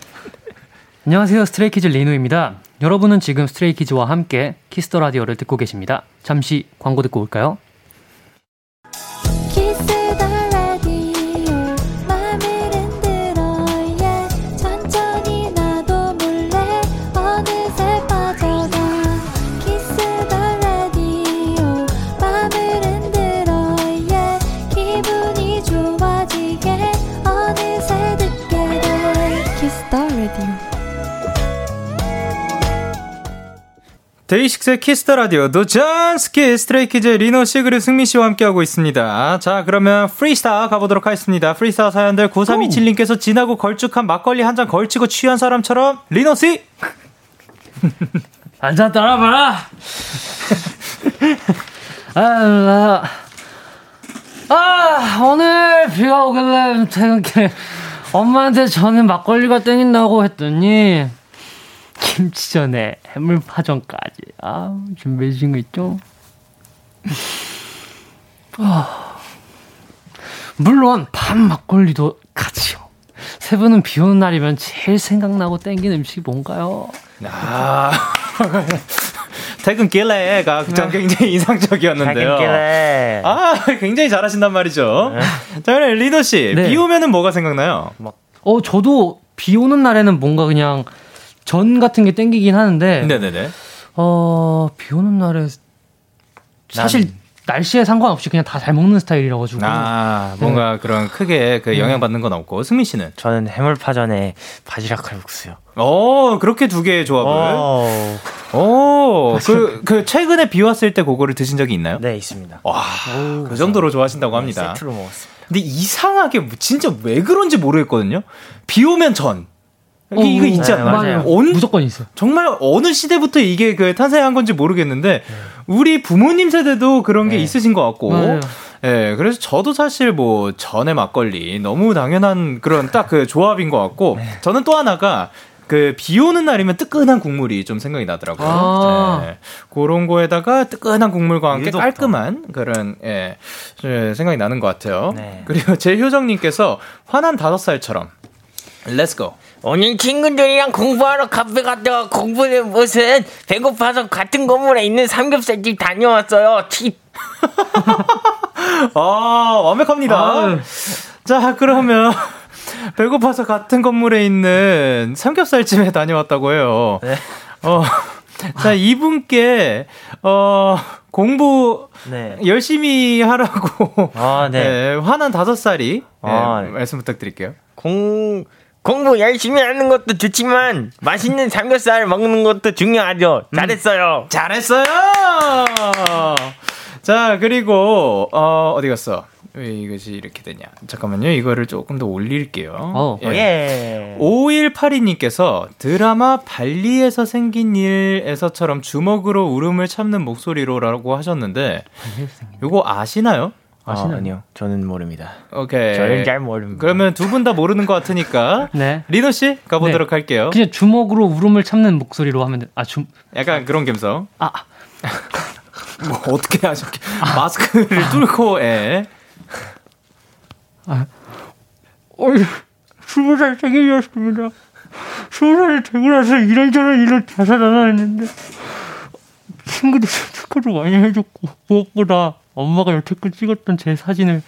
S3: 안녕하세요. Stray Kids 리노입니다. 여러분은 지금 스트레이키즈와 함께 키스터 라디오를 듣고 계십니다. 잠시 광고 듣고 올까요?
S1: DAY6의 Kiss the Radio 노전스키 Stray Kids 리노 씨 그리고 승민 씨와 함께하고 있습니다. 자 그러면 프리스타 가보도록 하겠습니다. 프리스타 사연들 9327님께서 진하고 걸쭉한 막걸리 한 잔 걸치고 취한 사람처럼 리노 씨
S3: 한 잔 따라봐라. 아, 아, 오늘 비가 오길래 퇴근길에 엄마한테 저는 막걸리가 땡긴다고 했더니 김치전에 해물파전까지. 아, 준비해 주신 거 있죠? 아, 물론 밥 막걸리도 같이요. 세 분은 비 오는 날이면 제일 생각나고 땡기는 음식이 뭔가요? 아.
S1: 퇴근길에가 전 굉장히 인상적이었는데요. 퇴근길에. 아, 굉장히 잘하신단 말이죠. 네. 자, 그럼 리더 씨, 네. 비 오면은 뭐가 생각나요?
S3: 어, 저도 비 오는 날에는 뭔가 그냥 전 같은 게 땡기긴 하는데. 네네네. 어, 비 오는 날에 사실 난... 날씨에 상관없이 그냥 다 잘 먹는 스타일이라 가지고.
S1: 아, 뭔가 네. 그런 크게 그 네. 영향 받는 건 없고. 승민 씨는?
S4: 저는 해물파전에 바지락 칼국수요.
S1: 오, 그렇게 두 개의 조합을. 오, 오 그, 그, 최근에 비 왔을 때 그거를 드신 적이 있나요?
S4: 네, 있습니다.
S1: 와, 오, 그 정도로 좋아하신다고 합니다.
S4: 세트로 먹었습니다.
S1: 근데 이상하게 진짜 왜 그런지 모르겠거든요. 비 오면 전. 어, 이거 있지 않나요?
S3: 맞아요. 어느, 무조건 있어.
S1: 정말 어느 시대부터 이게 그 탄생한 건지 모르겠는데 네. 우리 부모님 세대도 그런 게 네. 있으신 것 같고. 맞아요. 예, 그래서 저도 사실 뭐 전에 막걸리 너무 당연한 그런 딱 그 조합인 것 같고 네. 저는 또 하나가 그그비 오는 날이면 뜨끈한 국물이 좀 생각이 나더라고요. 아~ 네. 그런 거에다가 뜨끈한 국물과 함께 깔끔한 그런 예, 생각이 나는 것 같아요. 네. 그리고 제 효정님께서 화난 다섯 살처럼 Let's go.
S2: 오늘 친구들이랑 공부하러 카페 갔다가 공부는 무슨 배고파서 같은 건물에 있는 삼겹살집 다녀왔어요. 팁.
S1: 아 완벽합니다. 아유. 자 그러면 배고파서 같은 건물에 있는 삼겹살집에 다녀왔다고 해요. 네. 어, 자 이분께 어 공부 네. 열심히 하라고 아, 네. 네, 화난 다섯 살이 아, 네, 말씀 부탁드릴게요.
S2: 공 공부 열심히 하는 것도 좋지만 맛있는 삼겹살 먹는 것도 중요하죠. 음. 잘했어요.
S1: 음, 잘했어요. 자 그리고 어 어디 갔어? 왜 이것이 이렇게 되냐? 잠깐만요. 이거를 조금 더 올릴게요. 어, 예. 예. 5182님께서 드라마 발리에서 생긴 일에서처럼 주먹으로 울음을 참는 목소리로라고 하셨는데 요거 아시나요?
S4: 아시나요? 아, 아니요. 저는 모릅니다.
S1: 오케이.
S4: 저는 잘 모릅니다.
S1: 그러면 두 분 다 모르는 것 같으니까 네. 리노 씨 가보도록 네. 할게요.
S3: 그냥 주먹으로 울음을 참는 목소리로 하면 돼. 아, 주
S1: 약간 그런 감성. 아. 뭐 어떻게 하셨게? 아. 마스크를 뚫고 예.
S3: 아. 어이, 스무 살 생일이었습니다. 스무 살이 되고 나서 이런저런 일을 자살하나 했는데 친구들 축하도 많이 해줬고 무엇보다 엄마가 여태껏 찍었던 제 사진을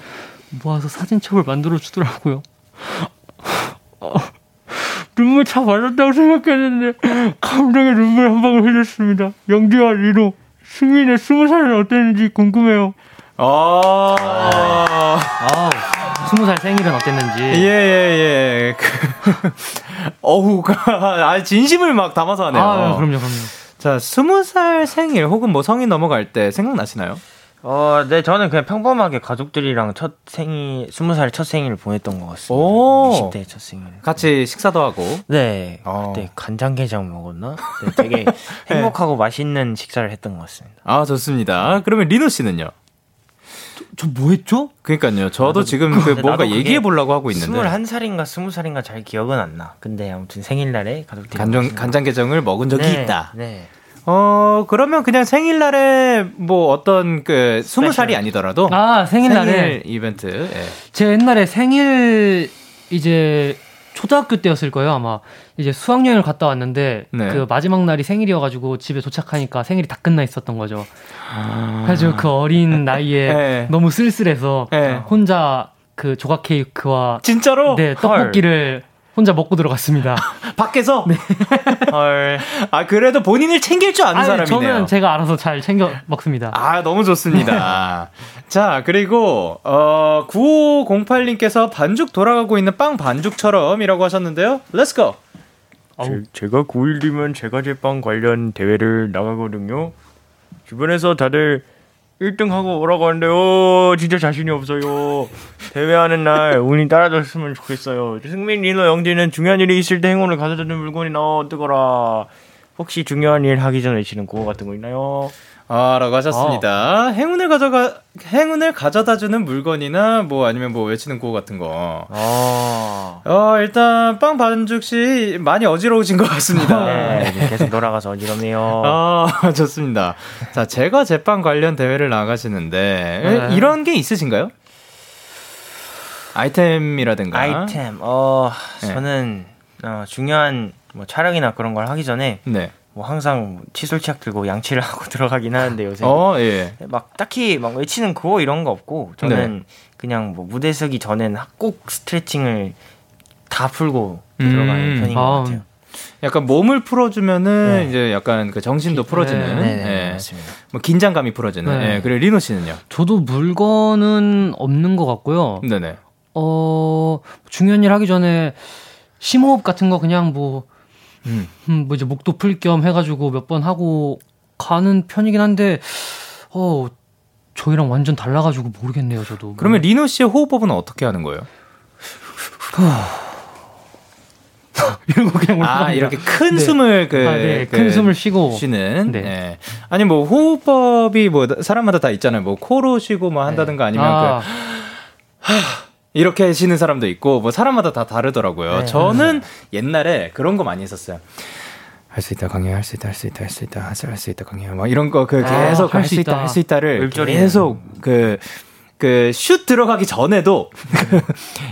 S3: 모아서 사진첩을 만들어 주더라고요. 어, 눈물 차 맞았다고 생각했는데 감동의 눈물 한 방울 흘렸습니다. 영지와 리노, 승민의 스무 살은 어땠는지 궁금해요. 아, 아, 스무 살 생일은 어땠는지.
S1: 예, 예, 예. 그, 어우, 아, 진심을 막 담아서 하네요.
S3: 아, 그럼요, 그럼요.
S1: 자, 스무 살 생일 혹은 뭐 성인 넘어갈 때 생각나시나요?
S4: 어, 네, 저는 그냥 평범하게 가족들이랑 첫 생일, 스무 살 첫 생일을 보냈던 것 같습니다. 오, 20대 첫 생일.
S1: 같이 식사도 하고.
S4: 네, 어. 그때 간장게장 먹었나? 네, 되게 행복하고 네. 맛있는 식사를 했던 것 같습니다.
S1: 아, 좋습니다. 그러면 리노 씨는요?
S3: 저뭐 했죠?
S1: 그니까요. 저도 지금 그 뭔가 얘기해 보려고 하고 있는데.
S4: 21살인가 20살인가 잘 기억은 안 나. 근데 아무튼 생일날에 가족들이
S1: 간장 간장게장을 먹은 적이 네, 있다. 네. 어, 그러면 그냥 생일날에 뭐 어떤 그 스무 살이 아니더라도
S3: 아, 생일날에
S1: 생일 이벤트. 예.
S3: 제 옛날에 생일 이제 초등학교 때였을 거예요, 아마. 이제 수학여행을 갔다 왔는데 네. 그 마지막 날이 생일이어 가지고 집에 도착하니까 생일이 다 끝나 있었던 거죠. 아... 그래서 그 어린 나이에 네. 너무 쓸쓸해서 네. 혼자 그 조각 케이크와
S1: 진짜로
S3: 네, 떡볶이를 헐. 혼자 먹고 들어갔습니다.
S1: 밖에서? 네. 헐. 아, 그래도 본인을 챙길 줄 아는 아니, 사람이네요.
S3: 저는 제가 알아서 잘 챙겨 먹습니다.
S1: 아, 너무 좋습니다. 자, 그리고, 어, 9508님께서 반죽 돌아가고 있는 빵 반죽처럼이라고 하셨는데요. Let's go!
S4: 제, 가 9일 뒤면 제가 제빵 관련 대회를 나가거든요. 주변에서 다들 1등 하고 오라고 하는데, 요 진짜 자신이 없어요. 대회하는 날 운이 따라줬으면 좋겠어요. 승민, 리노, 영진은 중요한 일이 있을 때 행운을 가져다 주는 물건이 나와 뜨거라. 혹시 중요한 일 하기 전에 외치는 구호 같은 거 있나요?
S1: 아, 라고 하셨습니다. 아. 행운을 가져가, 행운을 가져다 주는 물건이나 뭐 아니면 뭐 외치는 구호 같은 거. 아. 어, 일단 빵 반죽 씨 많이 어지러우신 것 같습니다.
S4: 네, 계속 돌아가서 어지럽네요.
S1: 아, 좋습니다. 자, 제가 제빵 관련 대회를 나가시는데 네. 이런 게 있으신가요? 아이템이라든가.
S4: 아이템. 어, 네. 저는 어, 중요한 뭐 촬영이나 그런 걸 하기 전에 네. 뭐 항상 칫솔치약 들고 양치를 하고 들어가긴 하는데 요새 어, 예. 막 딱히 막 외치는 그거 이런 거 없고 저는 네. 그냥 뭐 무대 서기 전엔 꼭 스트레칭을 다 풀고 음. 들어가는 편인 아. 것 같아요.
S1: 약간 몸을 풀어주면은 네. 이제 약간 그 정신도 풀어지는, 네, 네, 네. 맞습니다. 뭐 긴장감이 풀어지는. 네. 예, 그리고 리노 씨는요?
S3: 저도 물건은 없는 것 같고요. 네네. 어 중요한 일 하기 전에 심호흡 같은 거 그냥 뭐 음. 음, 뭐 이제 목도 풀 겸 해가지고 몇 번 하고 가는 편이긴 한데, 어, 저희랑 완전 달라가지고 모르겠네요, 저도.
S1: 그러면 리노 씨의 호흡법은 어떻게 하는 거예요?
S3: 거 그냥
S1: 아 이렇게 큰 네. 숨을 그, 아, 네.
S3: 그, 큰 숨을 쉬고
S1: 쉬는 네. 네. 아니 뭐 호흡법이 뭐 사람마다 다 있잖아요 뭐 코로 쉬고 뭐 한다든가 아니면 아. 그 이렇게 하시는 사람도 있고 뭐 사람마다 다 다르더라고요. 네. 저는 옛날에 그런 거 많이 했었어요. 할 수 있다 강해 할수 있다 할 수 있다 할 수 있다 할 수 있다 강해 막 이런 거 그 계속 아, 할수 있다 할 수 있다를 계속 그 그 슛 들어가기 전에도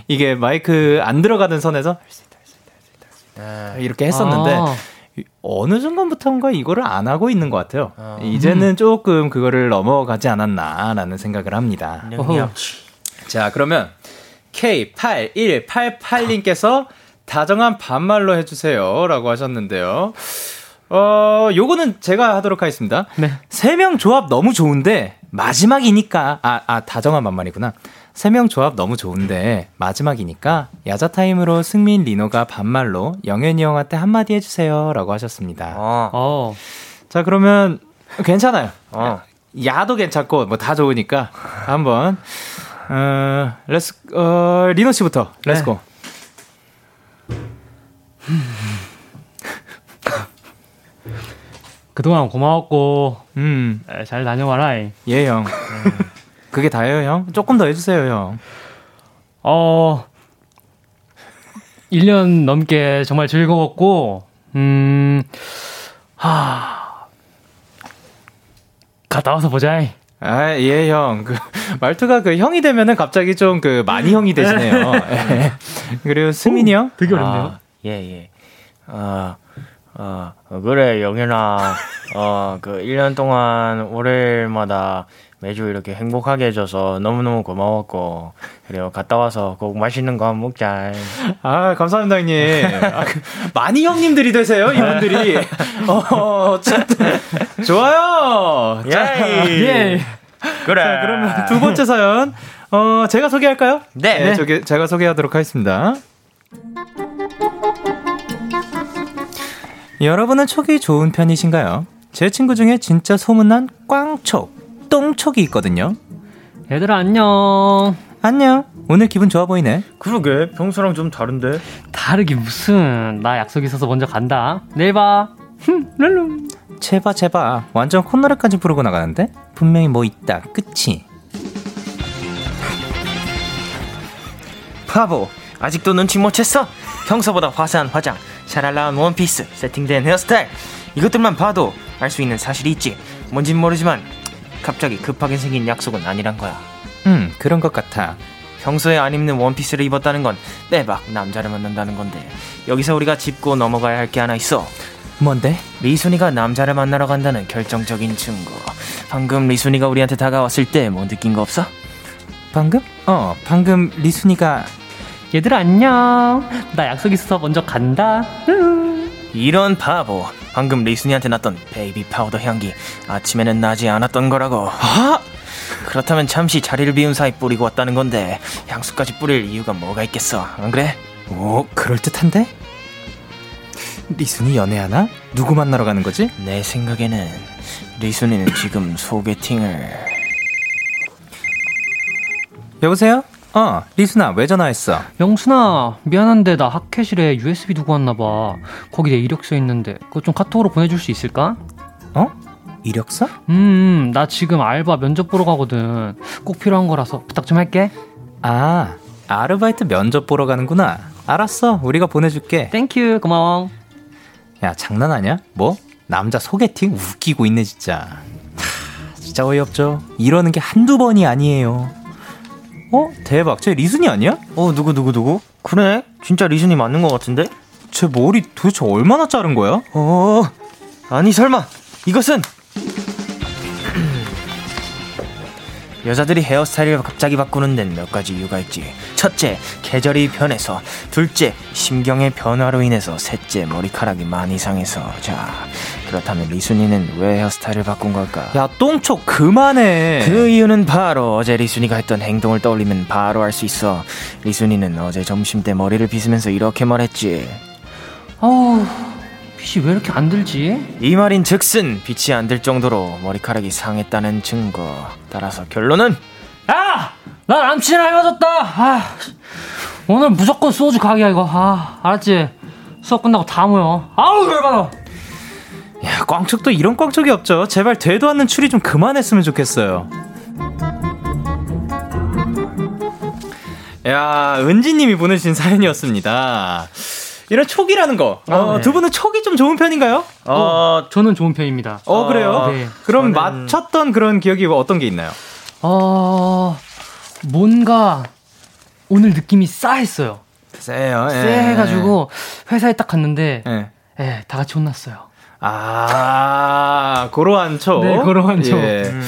S1: 이게 마이크 안 들어가는 선에서 할 수 있다 할 수 있다 할 수 있다, 할 수 있다 네. 이렇게 했었는데 아. 어느 순간부터인가 이거를 안 하고 있는 것 같아요. 어. 이제는 조금 그거를 넘어가지 않았나라는 생각을 합니다. 자, 그러면 K8188님께서 다정한 반말로 해주세요. 라고 하셨는데요. 어, 요거는 제가 하도록 하겠습니다. 네. 세 명 조합 너무 좋은데, 마지막이니까, 아, 아, 다정한 반말이구나. 세 명 조합 너무 좋은데, 마지막이니까, 야자타임으로 승민, 리노가 반말로 영현이 형한테 한마디 해주세요. 라고 하셨습니다. 어. 어. 자, 그러면, 괜찮아요. 어. 야도 괜찮고, 뭐 다 좋으니까, 한번, 어, Let's, 어, 리노 씨부터, Let's go. 네.
S3: 그동안 고마웠고, 음. 잘 다녀와라.
S1: 예, 형. 그게 다예요, 형? 조금 더 해주세요, 형. 어,
S3: 1년 넘게 정말 즐거웠고, 음, 하, 갔다 와서 보자.
S1: 아, 예, 형. 그, 말투가 그 형이 되면은 갑자기 좀 그 많이 형이 되시네요. 예. 그리고 승민이 형?
S3: 되게 어렵네요. 아,
S4: 예, 예. 어, 어, 그래, 영현아. 어, 그 1년 동안 월요일마다 매주 이렇게 행복하게 해줘서 너무너무 고마웠고, 그리고 갔다 와서 꼭 맛있는 거 먹자.
S1: 아, 감사합니다, 형님. 아, 그, 많이 형님들이 되세요, 이분들이. 어, 어쨌든. 좋아요. 자, 예. 그래. 자, 그러면 두 번째 사연. 어, 제가 소개할까요?
S4: 네. 네,
S1: 저기, 제가 소개하도록 하겠습니다. 여러분은 촉이 좋은 편이신가요? 제 친구 중에 진짜 소문난 꽝촉, 똥촉이 있거든요.
S3: 얘들아, 안녕.
S1: 안녕. 오늘 기분 좋아 보이네.
S4: 그러게, 평소랑 좀 다른데?
S3: 다르기 무슨. 나 약속 있어서 먼저 간다. 내일 봐. 룰룸.
S1: 제발, 제발. 완전 콧노래까지 부르고 나가는데? 분명히 뭐 있다. 그치?
S4: 바보. 아직도 눈치 못 챘어? 평소보다 화사한 화장, 샤랄라한 원피스, 세팅된 헤어스타일. 이것들만 봐도 알 수 있는 사실이 있지. 뭔진 모르지만 갑자기 급하게 생긴 약속은 아니란 거야.
S1: 음, 그런 것 같아.
S4: 평소에 안 입는 원피스를 입었다는 건 빼박 남자를 만난다는 건데 여기서 우리가 짚고 넘어가야 할 게 하나 있어.
S1: 뭔데?
S4: 리순이가 남자를 만나러 간다는 결정적인 증거. 방금 리순이가 우리한테 다가왔을 때 뭐 느낀 거 없어?
S1: 방금? 어, 방금 리순이가
S3: 얘들 안녕. 나 약속 있어서 먼저 간다.
S4: 이런 바보. 방금 리순이한테 났던 베이비 파우더 향기 아침에는 나지 않았던 거라고.
S1: 아?
S4: 그렇다면 잠시 자리를 비운 사이 뿌리고 왔다는 건데 향수까지 뿌릴 이유가 뭐가 있겠어? 안 그래?
S1: 오, 그럴 듯한데? 리순이 연애하나? 누구 만나러 가는 거지?
S4: 내 생각에는 리순이는 지금 소개팅을
S1: 여보세요? 어, 리순아, 왜 전화했어?
S3: 영순아, 미안한데 나 학회실에 USB 두고 왔나 봐. 거기 내 이력서 있는데, 그거 좀 카톡으로 보내줄 수 있을까?
S1: 어? 이력서?
S3: 음, 음, 나 지금 알바 면접 보러 가거든. 꼭 필요한 거라서 부탁 좀 할게.
S1: 아, 아르바이트 면접 보러 가는구나. 알았어, 우리가 보내줄게.
S3: Thank you, 고마워.
S1: 야, 장난하냐? 뭐? 남자 소개팅? 웃기고 있네, 진짜. 하, 진짜 어이없죠? 이러는 게 한두 번이 아니에요. 어? 대박. 쟤 리순이 아니야?
S4: 어, 누구, 누구, 누구? 그래? 진짜 리순이 맞는 것 같은데?
S1: 쟤 머리 도대체 얼마나 자른 거야?
S4: 어, 아니, 설마. 이것은 여자들이 헤어스타일을 갑자기 바꾸는 데는 몇 가지 이유가 있지. 첫째, 계절이 변해서. 둘째, 심경의 변화로 인해서. 셋째, 머리카락이 많이 상해서. 자, 그렇다면 리순이는 왜 헤어스타일을 바꾼 걸까?
S1: 야, 똥촉 그만해.
S4: 그 이유는 바로 어제 리순이가 했던 행동을 떠올리면 바로 알 수 있어. 리순이는 어제 점심 때 머리를 빗으면서 이렇게 말했지.
S3: 어우. 빛이 왜 이렇게 안 들지?
S4: 이 말인 즉슨 빛이 안 들 정도로 머리카락이 상했다는 증거. 따라서 결론은
S3: 야! 나 남친이랑 헤어졌다. 아, 오늘 무조건 소주 가게야 이거. 아, 알았지? 수업 끝나고 다 모여. 아우 열받아.
S1: 야, 꽝촉도 이런 꽝촉이 없죠. 제발 되도 않는 추리 좀 그만했으면 좋겠어요. 야, 은지님이 보내주신 사연이었습니다. 이런 촉이라는 거. 어, 어, 네. 두 분은 촉이 좀 좋은 편인가요?
S3: 어, 어 저는 좋은 편입니다.
S1: 어, 그래요? 네. 그럼 저는... 맞췄던 그런 기억이 어떤 게 있나요?
S3: 어, 뭔가 오늘 느낌이 싸했어요.
S1: 쎄요. 예.
S3: 쎄해가지고 회사에 딱 갔는데, 예. 예, 다 같이 혼났어요.
S1: 아, 그러한 촉.
S3: 네, 그러한 촉. 예.
S1: 음.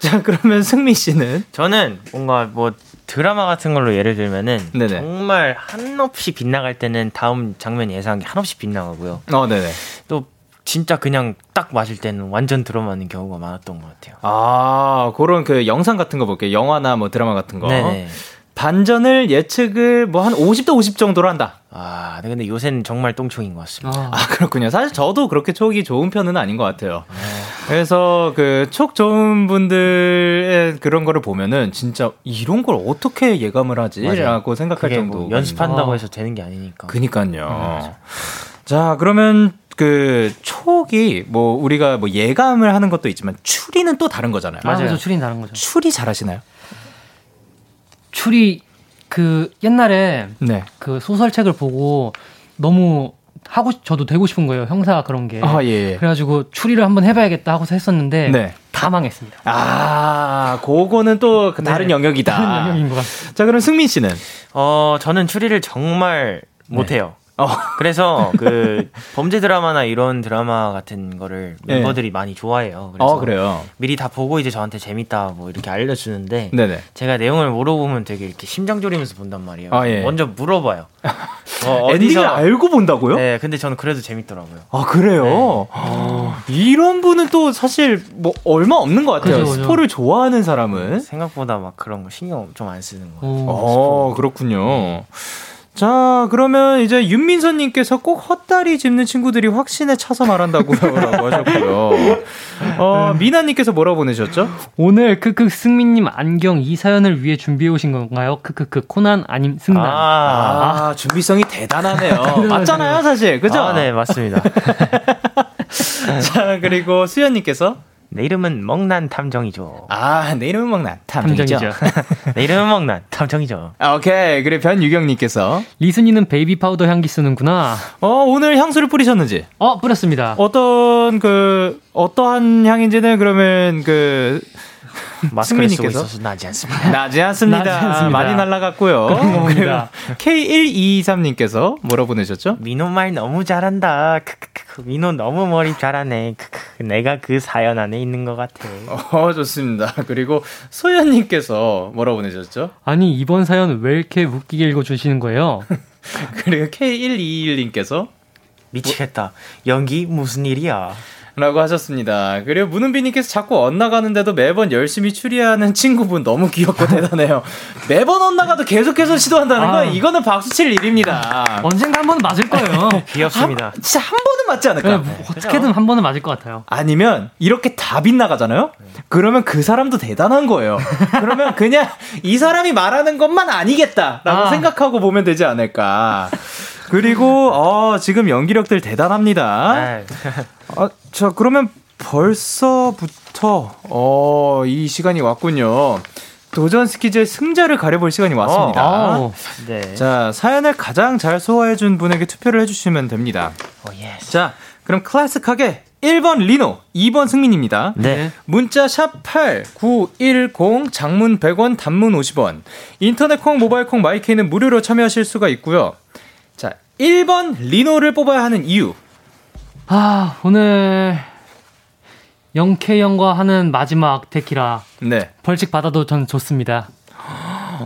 S1: 자, 그러면 승민 씨는?
S4: 저는 뭔가 뭐 드라마 같은 걸로 예를 들면은 네네. 정말 한없이 빗나갈 때는 다음 장면 예상이 한없이 빗나가고요.
S1: 어, 네네.
S4: 또 진짜 그냥 딱 마실 때는 완전 들어맞는 경우가 많았던 것 같아요.
S1: 아, 그런 그 영상 같은 거 볼게요. 영화나 뭐 드라마 같은 거. 네네. 반전을 예측을 뭐 한 50대 50 정도로 한다.
S4: 아, 근데 요새는 정말 똥총인 것 같습니다.
S1: 아, 아, 그렇군요. 사실 저도 그렇게 촉이 좋은 편은 아닌 것 같아요. 네. 그래서 그 촉 좋은 분들의 그런 거를 보면은 진짜 이런 걸 어떻게 예감을 하지라고 생각할 정도. 뭐
S4: 연습한다고 아. 해서 되는 게 아니니까.
S1: 그니까요. 네, 자, 그러면 그 촉이 뭐 우리가 뭐 예감을 하는 것도 있지만 추리는 또 다른 거잖아요.
S3: 맞아요. 맞아요. 추리는 다른 거죠.
S1: 추리 잘하시나요?
S3: 추리 그 옛날에 네. 그 소설책을 보고 너무 하고 저도 되고 싶은 거예요 형사 그런 게 아, 예, 예. 그래가지고 추리를 한번 해봐야겠다 하고서 했었는데 네. 다 망했습니다.
S1: 아, 그거는 또그 다른 네. 영역이다.
S3: 다른 영역인 것 같습니다.
S1: 자, 그럼 승민 씨는?
S4: 어, 저는 추리를 정말 못해요. 어. 그래서 그 범죄 드라마나 이런 드라마 같은 거를 네. 멤버들이 많이 좋아해요.
S1: 그래서 어, 그래요.
S4: 미리 다 보고 이제 저한테 재밌다 뭐 이렇게 알려주는데 네네. 제가 내용을 물어보면 되게 이렇게 심장 졸이면서 본단 말이에요. 아, 예. 먼저 물어봐요.
S1: 어, 엔딩을 알고 본다고요?
S4: 네, 근데 저는 그래도 재밌더라고요.
S1: 아 그래요? 네. 어, 이런 분은 또 사실 뭐 얼마 없는 것 같아요. 그죠, 스포를 좋아하는 사람은
S4: 생각보다 막 그런 거 신경 좀 안 쓰는 거
S1: 같아요. 어, 그렇군요. 네. 자, 그러면 이제 윤민선님께서 꼭 헛다리 짚는 친구들이 확신에 차서 말한다고 하셨고요. 어, 미나님께서 뭐라고 보내셨죠?
S3: 오늘 크크 승민님 안경 이 사연을 위해 준비해 오신 건가요? 크크크 코난 아님 승난. 아,
S1: 아 준비성이 대단하네요. 맞잖아요, 사실. 그죠?
S4: 아, 네, 맞습니다.
S1: 자, 그리고 수현님께서
S4: 내 이름은 먹난 탐정이죠.
S1: 아, 내 이름은 먹난 탐정이죠.
S4: 내 이름은 먹난 탐정이죠.
S1: 아, 오케이. 그래 변유경님께서
S3: 리순이는 베이비 파우더 향기 쓰는구나.
S1: 어, 오늘 향수를 뿌리셨는지?
S3: 어, 뿌렸습니다.
S1: 어떤 그 어떠한 향인지는 그러면 그
S4: 마스크를 쓰고 있어서 나지 않습니다.
S1: 나지 않습니다. 나지 않습니다. 많이 날라갔고요. 그리고 K1223님께서 뭐라 보내셨죠?
S4: 민호 말 너무 잘한다. 크크크. 민호 너무 머리 잘하네. 크크. 내가 그 사연 안에 있는 것 같아.
S1: 어, 좋습니다. 그리고 소연님께서 뭐라 보내셨죠?
S3: 아니, 이번 사연 왜 이렇게 웃기게 읽어주시는 거예요?
S1: 그리고 K121님께서
S4: 미치겠다. 연기 무슨 일이야?
S1: 라고 하셨습니다. 그리고 문은비님께서 자꾸 엇나가는데도 매번 열심히 추리하는 친구분 너무 귀엽고 대단해요. 매번 엇나가도 계속해서 시도한다는 건 아. 이거는 박수 칠 일입니다.
S3: 언젠가 한 번은 맞을 거예요.
S4: 귀엽습니다.
S1: 한, 진짜 한 번은 맞지 않을까? 네, 뭐
S3: 어떻게든 한 번은 맞을 것 같아요.
S1: 아니면 이렇게 다 빗나가잖아요? 그러면 그 사람도 대단한 거예요. 그러면 그냥 이 사람이 말하는 것만 아니겠다라고 아. 생각하고 보면 되지 않을까. 그리고 어, 지금 연기력들 대단합니다. 네. 아, 자 그러면 벌써부터 어, 이 시간이 왔군요. 도전 스키즈의 승자를 가려볼 시간이 왔습니다. 어, 네. 자 사연을 가장 잘 소화해준 분에게 투표를 해주시면 됩니다. 오, 자 그럼 클래식하게 1번 리노, 2번 승민입니다. 네. 문자 샵8910 장문 100원, 단문 50원. 인터넷 콩, 모바일 콩, 마이케이는 무료로 참여하실 수가 있고요. 1번 리노를 뽑아야 하는 이유.
S3: 아, 오늘 영케이 형과 하는 마지막 데키라. 네. 벌칙 받아도 전 좋습니다.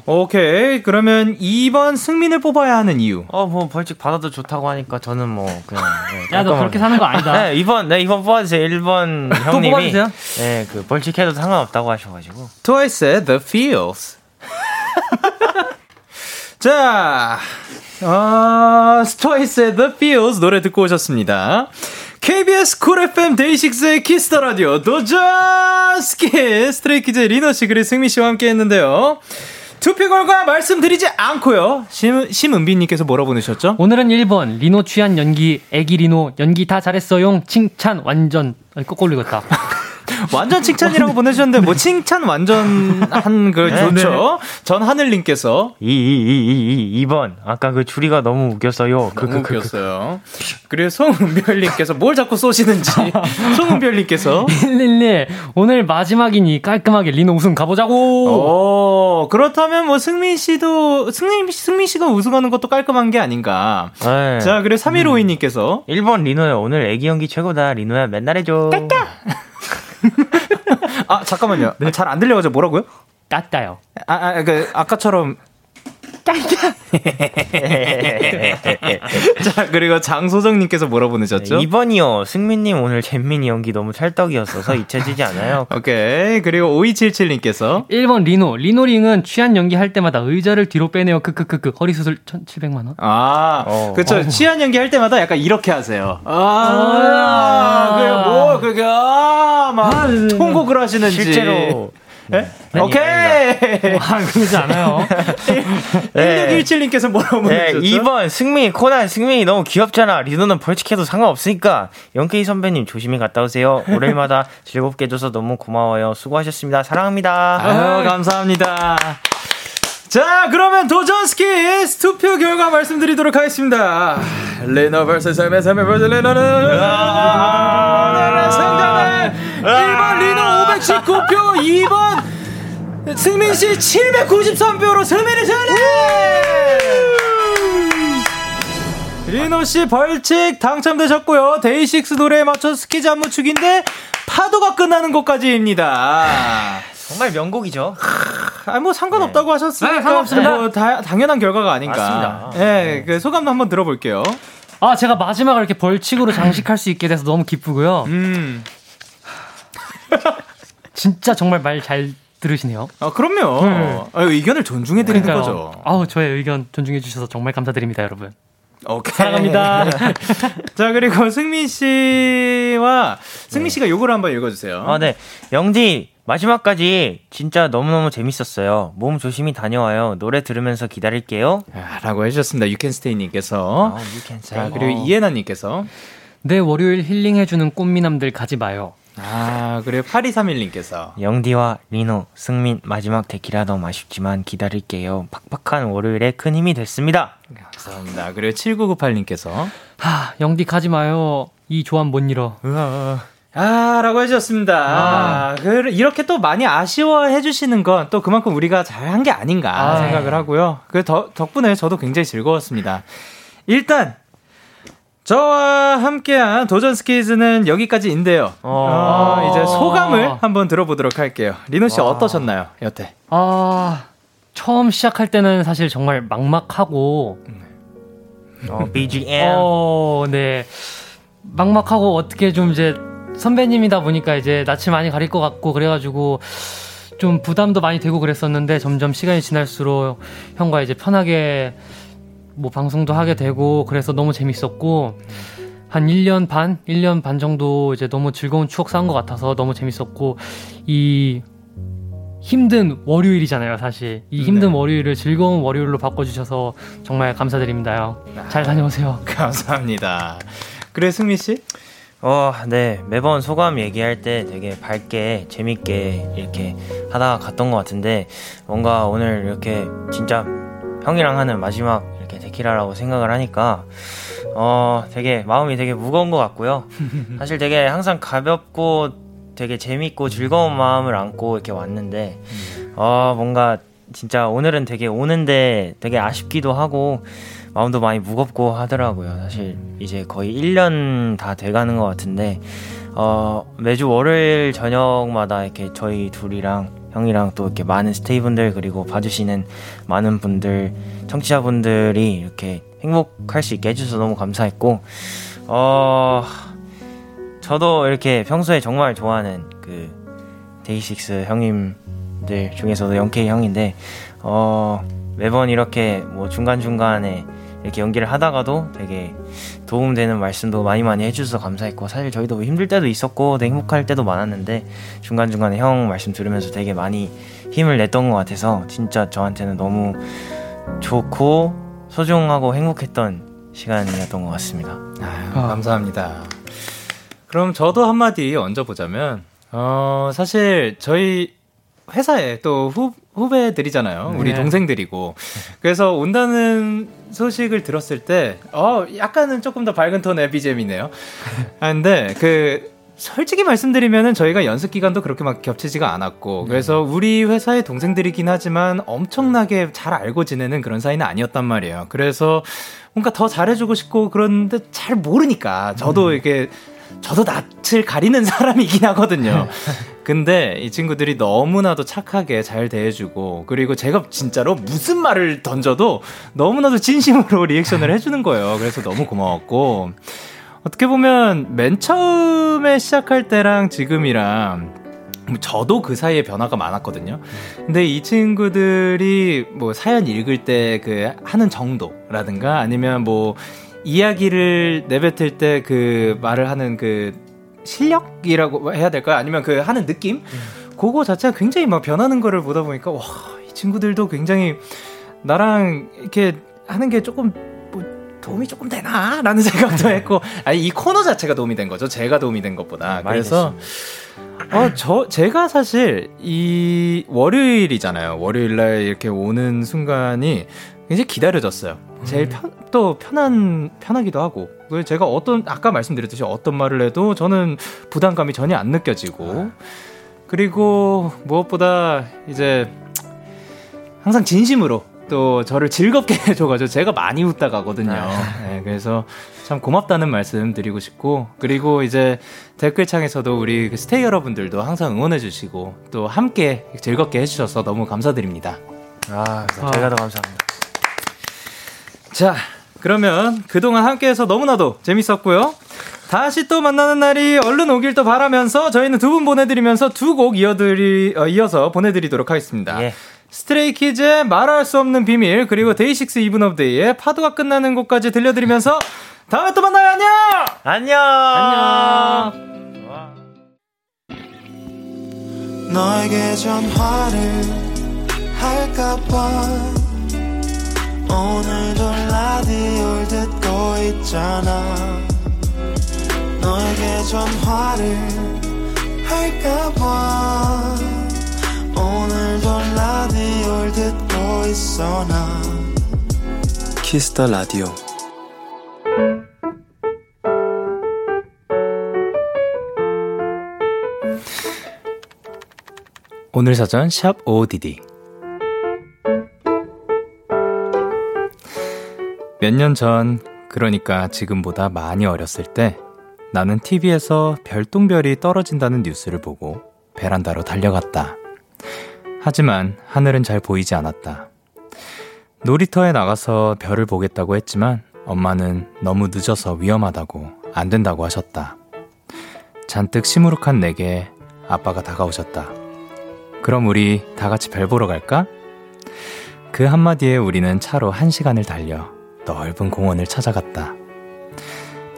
S1: 오케이. 그러면 2번 승민을 뽑아야 하는 이유.
S4: 어, 뭐 벌칙 받아도 좋다고 하니까 저는 뭐 그냥
S3: 네, 야, 너 그렇게 사는 거 아니다.
S4: 네, 2번 네, 2번 뽑아 주세요. 1번 형님이 뽑아 주세요? 네, 그 벌칙 해도 상관없다고 하셔 가지고.
S1: 트와이스의 The Feels. 자, 아, 트와이스의 The Feels 노래 듣고 오셨습니다. KBS 쿨 FM 데이식스의 키스 더 라디오 도전 스키 스트레이키즈 리노 씨 그리고 승민 씨와 함께 했는데요. 투표 결과 말씀드리지 않고요. 심, 심은비님께서 뭐라 보내셨죠?
S3: 오늘은 1번 리노 취한 연기 애기 리노 연기 다 잘했어용 칭찬 완전 거꾸로 읽었다.
S1: 완전 칭찬이라고 보내주셨는데 뭐 칭찬 완전 한 그 네, 좋죠. 네. 전 하늘님께서
S4: 이 이 이 이 2번 아까 그 줄이가 너무 웃겼어요.
S1: 그, 너무 그, 그, 그, 웃겼어요. 그 리고 송은별님께서 뭘 자꾸 쏘시는지 송은별님께서
S3: 111 오늘 마지막이니 깔끔하게 리노 우승 가보자고.
S1: 오 그렇다면 뭐 승민 씨도 승민 승민 씨가 우승하는 것도 깔끔한 게 아닌가. 네. 자 그리고 3152님께서
S4: 음. 1번 리노야 오늘 애기 연기 최고다 리노야 맨날 해줘.
S1: 아 잠깐만요. 네. 잘안 들려가지고 뭐라고요?
S3: 깠다요.
S1: 아, 아, 그 아까처럼 자, 그리고 장소정님께서 뭐라 보내셨죠?
S4: 네, 2번이요. 승민님 오늘 잼민이 연기 너무 찰떡이었어서 잊혀지지 않아요.
S1: 오케이. 그리고 5277님께서
S3: 1번 리노. 리노링은 취한 연기 할 때마다 의자를 뒤로 빼내요. 크크크크. 허리 수술 1,700만원.
S1: 아, 어. 그쵸. 어. 취한 연기 할 때마다 약간 이렇게 하세요. 아, 아~ 그래, 뭐, 그게, 아, 막, 아, 통곡을 하시는지.
S4: 실제로.
S1: 네? 네? 오케이!
S3: 아, 그러지 않아요.
S1: 네. 1617님께서 뭐라고 네,
S4: 2번, 승민이, 코난, 승민이 너무 귀엽잖아. 리노는 벌칙해도 상관없으니까. 영케이 선배님 조심히 갔다 오세요. 월요일마다 즐겁게 해줘서 너무 고마워요. 수고하셨습니다. 사랑합니다.
S1: 아유, 감사합니다. 자, 그러면 도전 스키스 투표 결과 말씀드리도록 하겠습니다. 레너 vs 삶의 vs 레너는 승자는 1번 리노 519표, 2번 승민 씨 793표로 승민이 승리! 리노 씨 벌칙 당첨되셨고요. 데이식스 노래에 맞춰 스키 잠무축인데 파도가 끝나는 곳까지입니다.
S4: 정말 명곡이죠.
S1: 아, 뭐 상관없다고 네. 하셨으니까 네, 상관없습니다. 뭐 다, 당연한 결과가 아닌가.
S4: 맞습니다.
S1: 네, 그 소감도 한번 들어볼게요.
S3: 아, 제가 마지막을 이렇게 벌칙으로 장식할 수 있게 돼서 너무 기쁘고요. 음. 진짜 정말 말 잘 들으시네요.
S1: 아, 그럼요. 네. 아, 의견을 존중해 드리는 거죠.
S3: 아우, 저의 의견 존중해 주셔서 정말 감사드립니다, 여러분.
S1: 오케이.
S3: 사랑합니다.
S1: 자, 그리고 승민 씨와 승민 씨가 요거를 한번 읽어 주세요.
S4: 아, 네. 영디 마지막까지 진짜 너무너무 재밌었어요. 몸 조심히 다녀와요. 노래 들으면서 기다릴게요.
S1: 아, 라고 해주셨습니다. 유캔스테이 님께서. 아, 자, 그리고 이해나님께서.
S3: 내 월요일 힐링해주는 꽃미남들 가지 마요.
S1: 아, 그리고 8231님께서.
S4: 영디와 리노, 승민, 마지막 데키라 너무 아쉽지만 기다릴게요. 팍팍한 월요일에 큰 힘이 됐습니다.
S1: 감사합니다. 그리고 7998님께서.
S3: 하, 영디 가지 마요. 이 조합 못 잃어.
S1: 으아. 아, 라고 해주셨습니다. 아. 그, 이렇게 또 많이 아쉬워해 주시는 건 또 그만큼 우리가 잘한 게 아닌가 아. 생각을 하고요. 그 덕, 덕분에 저도 굉장히 즐거웠습니다. 일단, 저와 함께한 도전 스키즈는 여기까지인데요. 어, 어, 이제 소감을 한번 들어보도록 할게요. 리노 씨 와. 어떠셨나요, 여태?
S3: 아, 처음 시작할 때는 사실 정말 막막하고,
S4: 어, BGM.
S3: 어, 네. 막막하고 어떻게 좀 이제 선배님이다 보니까 이제 낯이 많이 가릴 것 같고 그래가지고 좀 부담도 많이 되고 그랬었는데 점점 시간이 지날수록 형과 이제 편하게 뭐 방송도 하게 되고 그래서 너무 재밌었고 한 1년 반, 1년 반 정도 이제 너무 즐거운 추억 쌓은 것 같아서 너무 재밌었고 이 힘든 월요일이잖아요, 사실. 이 힘든 네. 월요일을 즐거운 월요일로 바꿔주셔서 정말 감사드립니다요. 잘 다녀오세요.
S1: 감사합니다. 그래, 승민 씨?
S4: 어, 네. 매번 소감 얘기할 때 되게 밝게, 재밌게 이렇게 하다가 갔던 것 같은데, 뭔가 오늘 이렇게 진짜 형이랑 하는 마지막 데키라라고 생각을 하니까, 어, 되게 마음이 되게 무거운 것 같고요. 사실 되게 항상 가볍고 되게 재밌고 즐거운 마음을 안고 이렇게 왔는데, 어, 뭔가 진짜 오늘은 되게 오는데 되게 아쉽기도 하고, 마음도 많이 무겁고 하더라고요. 사실 이제 거의 1년 다 돼가는 것 같은데 어, 매주 월요일 저녁마다 이렇게 저희 둘이랑 형이랑 또 이렇게 많은 스테이분들 그리고 봐주시는 많은 분들 청취자분들이 이렇게 행복할 수 있게 해주셔서 너무 감사했고 어 저도 이렇게 평소에 정말 좋아하는 그 데이식스 형님들 중에서도 영케이 형인데 어 매번 이렇게 뭐 중간중간에 이렇게 연기를 하다가도 되게 도움되는 말씀도 많이 많이 해주셔서 감사했고 사실 저희도 뭐 힘들 때도 있었고 되게 행복할 때도 많았는데 중간중간에 형 말씀 들으면서 되게 많이 힘을 냈던 것 같아서 진짜 저한테는 너무 좋고 소중하고 행복했던 시간이었던 것 같습니다.
S1: 아유, 감사합니다. 그럼 저도 한마디 얹어보자면 어, 사실 저희 회사에 또 후, 후배들이잖아요. 우리 네. 동생들이고. 그래서 온다는 소식을 들었을 때, 어, 약간은 조금 더 밝은 톤의 BGM이네요. 아, 근데 그, 솔직히 말씀드리면은 저희가 연습 기간도 그렇게 막 겹치지가 않았고, 네. 그래서 우리 회사의 동생들이긴 하지만 엄청나게 잘 알고 지내는 그런 사이는 아니었단 말이에요. 그래서 뭔가 더 잘해주고 싶고 그런데 잘 모르니까 저도 음. 이게 저도 낯을 가리는 사람이긴 하거든요. 근데 이 친구들이 너무나도 착하게 잘 대해주고, 그리고 제가 진짜로 무슨 말을 던져도 너무나도 진심으로 리액션을 해주는 거예요. 그래서 너무 고마웠고, 어떻게 보면 맨 처음에 시작할 때랑 지금이랑 저도 그 사이에 변화가 많았거든요. 근데 이 친구들이 뭐 사연 읽을 때 그 하는 정도라든가 아니면 뭐 이야기를 내뱉을 때 그 말을 하는 그 실력이라고 해야 될까요? 아니면 그 하는 느낌? 음. 그거 자체가 굉장히 막 변하는 거를 보다 보니까 와, 이 친구들도 굉장히 나랑 이렇게 하는 게 조금 뭐 도움이 조금 되나? 라는 생각도 했고, 아니, 이 코너 자체가 도움이 된 거죠. 제가 도움이 된 것보다. 그래서, 어, 저, 제가 사실 이 월요일이잖아요. 월요일 날 이렇게 오는 순간이 굉장히 기다려졌어요. 제일 편, 또 편한, 편하기도 하고. 제가 어떤, 아까 말씀드렸듯이 어떤 말을 해도 저는 부담감이 전혀 안 느껴지고. 그리고 무엇보다 이제 항상 진심으로 또 저를 즐겁게 해줘가지고 제가 많이 웃다 가거든요. 아. 네, 그래서 참 고맙다는 말씀 드리고 싶고 그리고 이제 댓글창에서도 우리 그 스테이 여러분들도 항상 응원해주시고 또 함께 즐겁게 해주셔서 너무 감사드립니다.
S4: 아, 저희가 더 감사합니다.
S1: 자, 그러면 그동안 함께해서 너무나도 재밌었고요. 다시 또 만나는 날이 얼른 오길 또 바라면서 저희는 두 분 보내드리면서 두 곡 이어드리, 어, 이어서 보내드리도록 하겠습니다. 예. 스트레이키즈의 말할 수 없는 비밀 그리고 데이식스 이븐 오브 데이의 파도가 끝나는 곳까지 들려드리면서 다음에 또 만나요.
S4: 안녕!
S1: 안녕!
S7: 너에게 전화를 할까봐 오늘도 라디오를 듣고 있잖아. 너에게 전화를 할까봐 오늘 도 라디오를 듣고 있어 나. 키스 더 라디오
S1: 오늘 사전 샵 ODD 몇 년 전, 그러니까 지금보다 많이 어렸을 때 나는 TV에서 별똥별이 떨어진다는 뉴스를 보고 베란다로 달려갔다. 하지만 하늘은 잘 보이지 않았다. 놀이터에 나가서 별을 보겠다고 했지만 엄마는 너무 늦어서 위험하다고 안 된다고 하셨다. 잔뜩 시무룩한 내게 아빠가 다가오셨다. 그럼 우리 다 같이 별 보러 갈까? 그 한마디에 우리는 차로 한 시간을 달려 넓은 공원을 찾아갔다.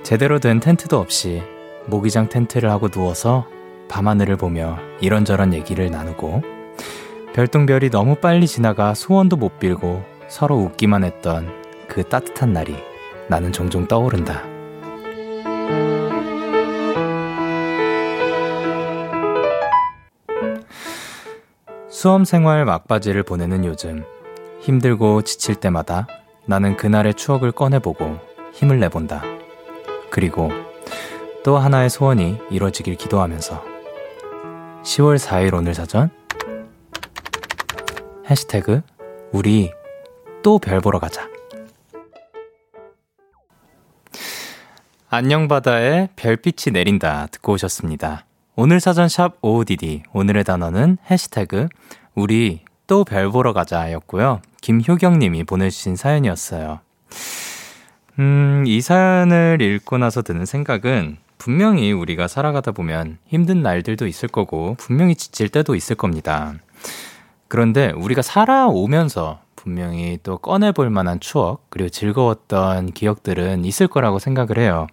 S1: 제대로 된 텐트도 없이 모기장 텐트를 하고 누워서 밤하늘을 보며 이런저런 얘기를 나누고 별똥별이 너무 빨리 지나가 소원도 못 빌고 서로 웃기만 했던 그 따뜻한 날이 나는 종종 떠오른다. 수험 생활 막바지를 보내는 요즘 힘들고 지칠 때마다 나는 그날의 추억을 꺼내보고 힘을 내본다. 그리고 또 하나의 소원이 이루어지길 기도하면서 10월 4일 오늘 사전 해시태그 우리 또 별 보러 가자. 안녕 바다에 별빛이 내린다 듣고 오셨습니다. 오늘 사전 샵 OODD 오늘의 단어는 해시태그 우리 또 별 보러 가자였고요. 김효경 님이 보내주신 사연이었어요. 음, 이 사연을 읽고 나서 드는 생각은 분명히 우리가 살아가다 보면 힘든 날들도 있을 거고 분명히 지칠 때도 있을 겁니다. 그런데 우리가 살아오면서 분명히 또 꺼내볼 만한 추억, 그리고 즐거웠던 기억들은 있을 거라고 생각을 해요.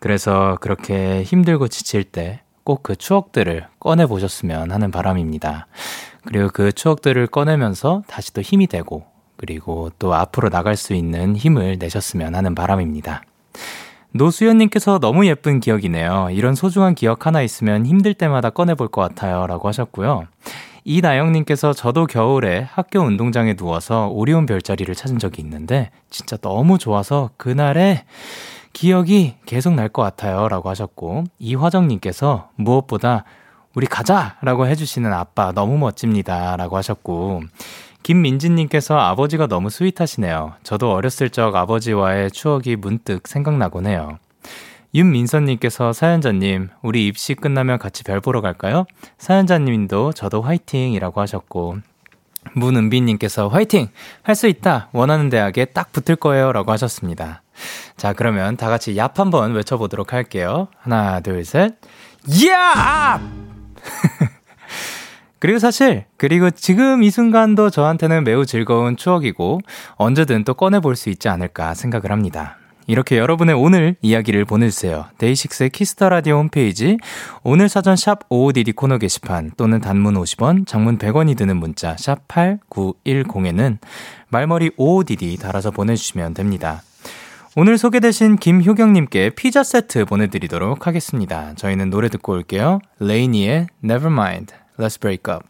S1: 그래서 그렇게 힘들고 지칠 때 꼭 그 추억들을 꺼내보셨으면 하는 바람입니다. 그리고 그 추억들을 꺼내면서 다시 또 힘이 되고 그리고 또 앞으로 나갈 수 있는 힘을 내셨으면 하는 바람입니다. 노수연님께서 너무 예쁜 기억이네요. 이런 소중한 기억 하나 있으면 힘들 때마다 꺼내볼 것 같아요. 라고 하셨고요. 이나영님께서 저도 겨울에 학교 운동장에 누워서 오리온 별자리를 찾은 적이 있는데 진짜 너무 좋아서 그날의 기억이 계속 날 것 같아요. 라고 하셨고 이화정님께서 무엇보다 우리 가자! 라고 해주시는 아빠 너무 멋집니다. 라고 하셨고 김민진님께서 아버지가 너무 스윗하시네요. 저도 어렸을 적 아버지와의 추억이 문득 생각나곤 해요. 윤민선님께서 사연자님, 우리 입시 끝나면 같이 별 보러 갈까요? 사연자님도 저도 화이팅이라고 하셨고, 문은비님께서 화이팅! 할 수 있다! 원하는 대학에 딱 붙을 거예요. 라고 하셨습니다. 자, 그러면 다 같이 얍 한번 외쳐보도록 할게요. 하나, 둘, 셋. 야! 그리고 사실, 그리고 지금 이 순간도 저한테는 매우 즐거운 추억이고, 언제든 또 꺼내볼 수 있지 않을까 생각을 합니다. 이렇게 여러분의 오늘 이야기를 보내주세요. 데이식스의 키스 더 라디오 홈페이지 오늘 사전 샵 55DD 코너 게시판 또는 단문 50원, 장문 100원이 드는 문자 샵 8910에는 말머리 55DD 달아서 보내주시면 됩니다. 오늘 소개되신 김효경님께 피자 세트 보내드리도록 하겠습니다. 저희는 노래 듣고 올게요. 레이니의 Nevermind, Let's Break Up.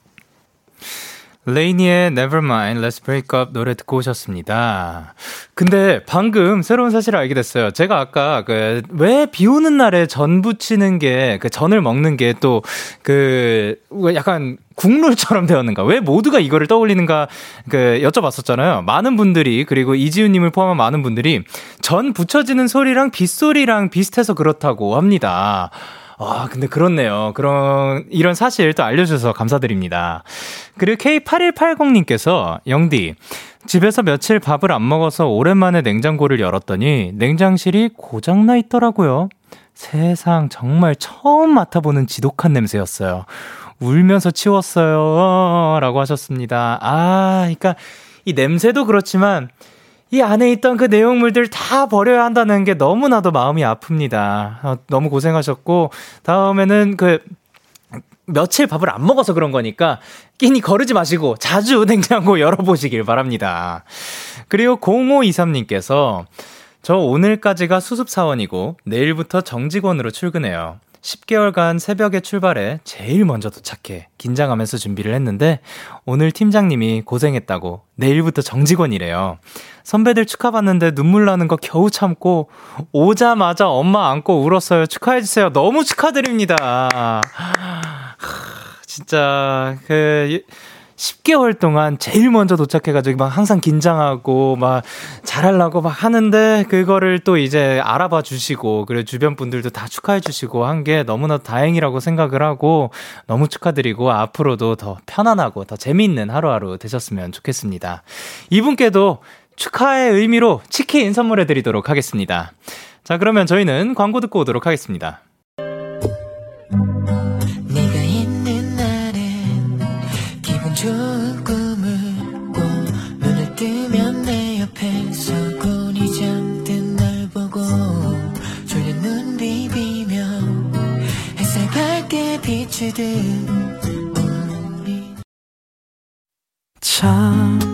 S1: 레이니의 Nevermind, Let's Break Up 노래 듣고 오셨습니다. 근데 방금 새로운 사실을 알게 됐어요. 제가 아까 그 왜 비 오는 날에 전 부치는 게 그 전을 먹는 게 또 그 약간 국룰처럼 되었는가? 왜 모두가 이거를 떠올리는가? 그 여쭤봤었잖아요. 많은 분들이 그리고 이지훈님을 포함한 많은 분들이 전 붙여지는 소리랑 빗소리랑 비슷해서 그렇다고 합니다. 아, 근데 그렇네요. 그런, 이런 사실 또 알려주셔서 감사드립니다. 그리고 K8180님께서, 영디, 집에서 며칠 밥을 안 먹어서 오랜만에 냉장고를 열었더니 냉장실이 고장나 있더라고요. 세상 정말 처음 맡아보는 지독한 냄새였어요. 울면서 치웠어요. 라고 하셨습니다. 아, 그러니까 이 냄새도 그렇지만 이 안에 있던 그 내용물들 다 버려야 한다는 게 너무나도 마음이 아픕니다. 어, 너무 고생하셨고, 다음에는 그, 며칠 밥을 안 먹어서 그런 거니까 끼니 거르지 마시고 자주 냉장고 열어보시길 바랍니다. 그리고 0523님께서 저 오늘까지가 수습사원이고 내일부터 정직원으로 출근해요. 10개월간 새벽에 출발해 제일 먼저 도착해 긴장하면서 준비를 했는데 오늘 팀장님이 고생했다고 내일부터 정직원이래요. 선배들 축하받는데 눈물 나는 거 겨우 참고 오자마자 엄마 안고 울었어요. 축하해주세요. 너무 축하드립니다. 진짜, 그, 10개월 동안 제일 먼저 도착해가지고 막 항상 긴장하고 막 잘하려고 막 하는데 그거를 또 이제 알아봐 주시고 그리고 주변 분들도 다 축하해 주시고 한 게 너무나 다행이라고 생각을 하고 너무 축하드리고 앞으로도 더 편안하고 더 재미있는 하루하루 되셨으면 좋겠습니다. 이분께도 축하의 의미로 치킨 선물해 드리도록 하겠습니다. 자, 그러면 저희는 광고 듣고 오도록 하겠습니다. 참 고단했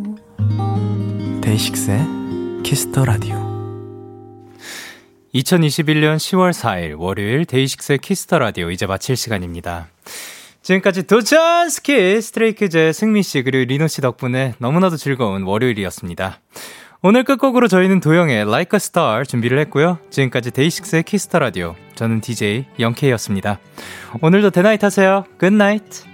S1: 데이식스의 키스 더 라디오 2021년 10월 4일 월요일 데이식스의 키스 더 라디오 이제 마칠 시간입니다. 지금까지 도전 스키 스트레이키즈의 승민 씨 그리고 리노 씨 덕분에 너무나도 즐거운 월요일이었습니다. 오늘 끝곡으로 저희는 도영의 Like a Star 준비를 했고요. 지금까지 데이식스의 키스 더 라디오. 저는 DJ 영케이였습니다. 오늘도 데나잇 하세요. Good night.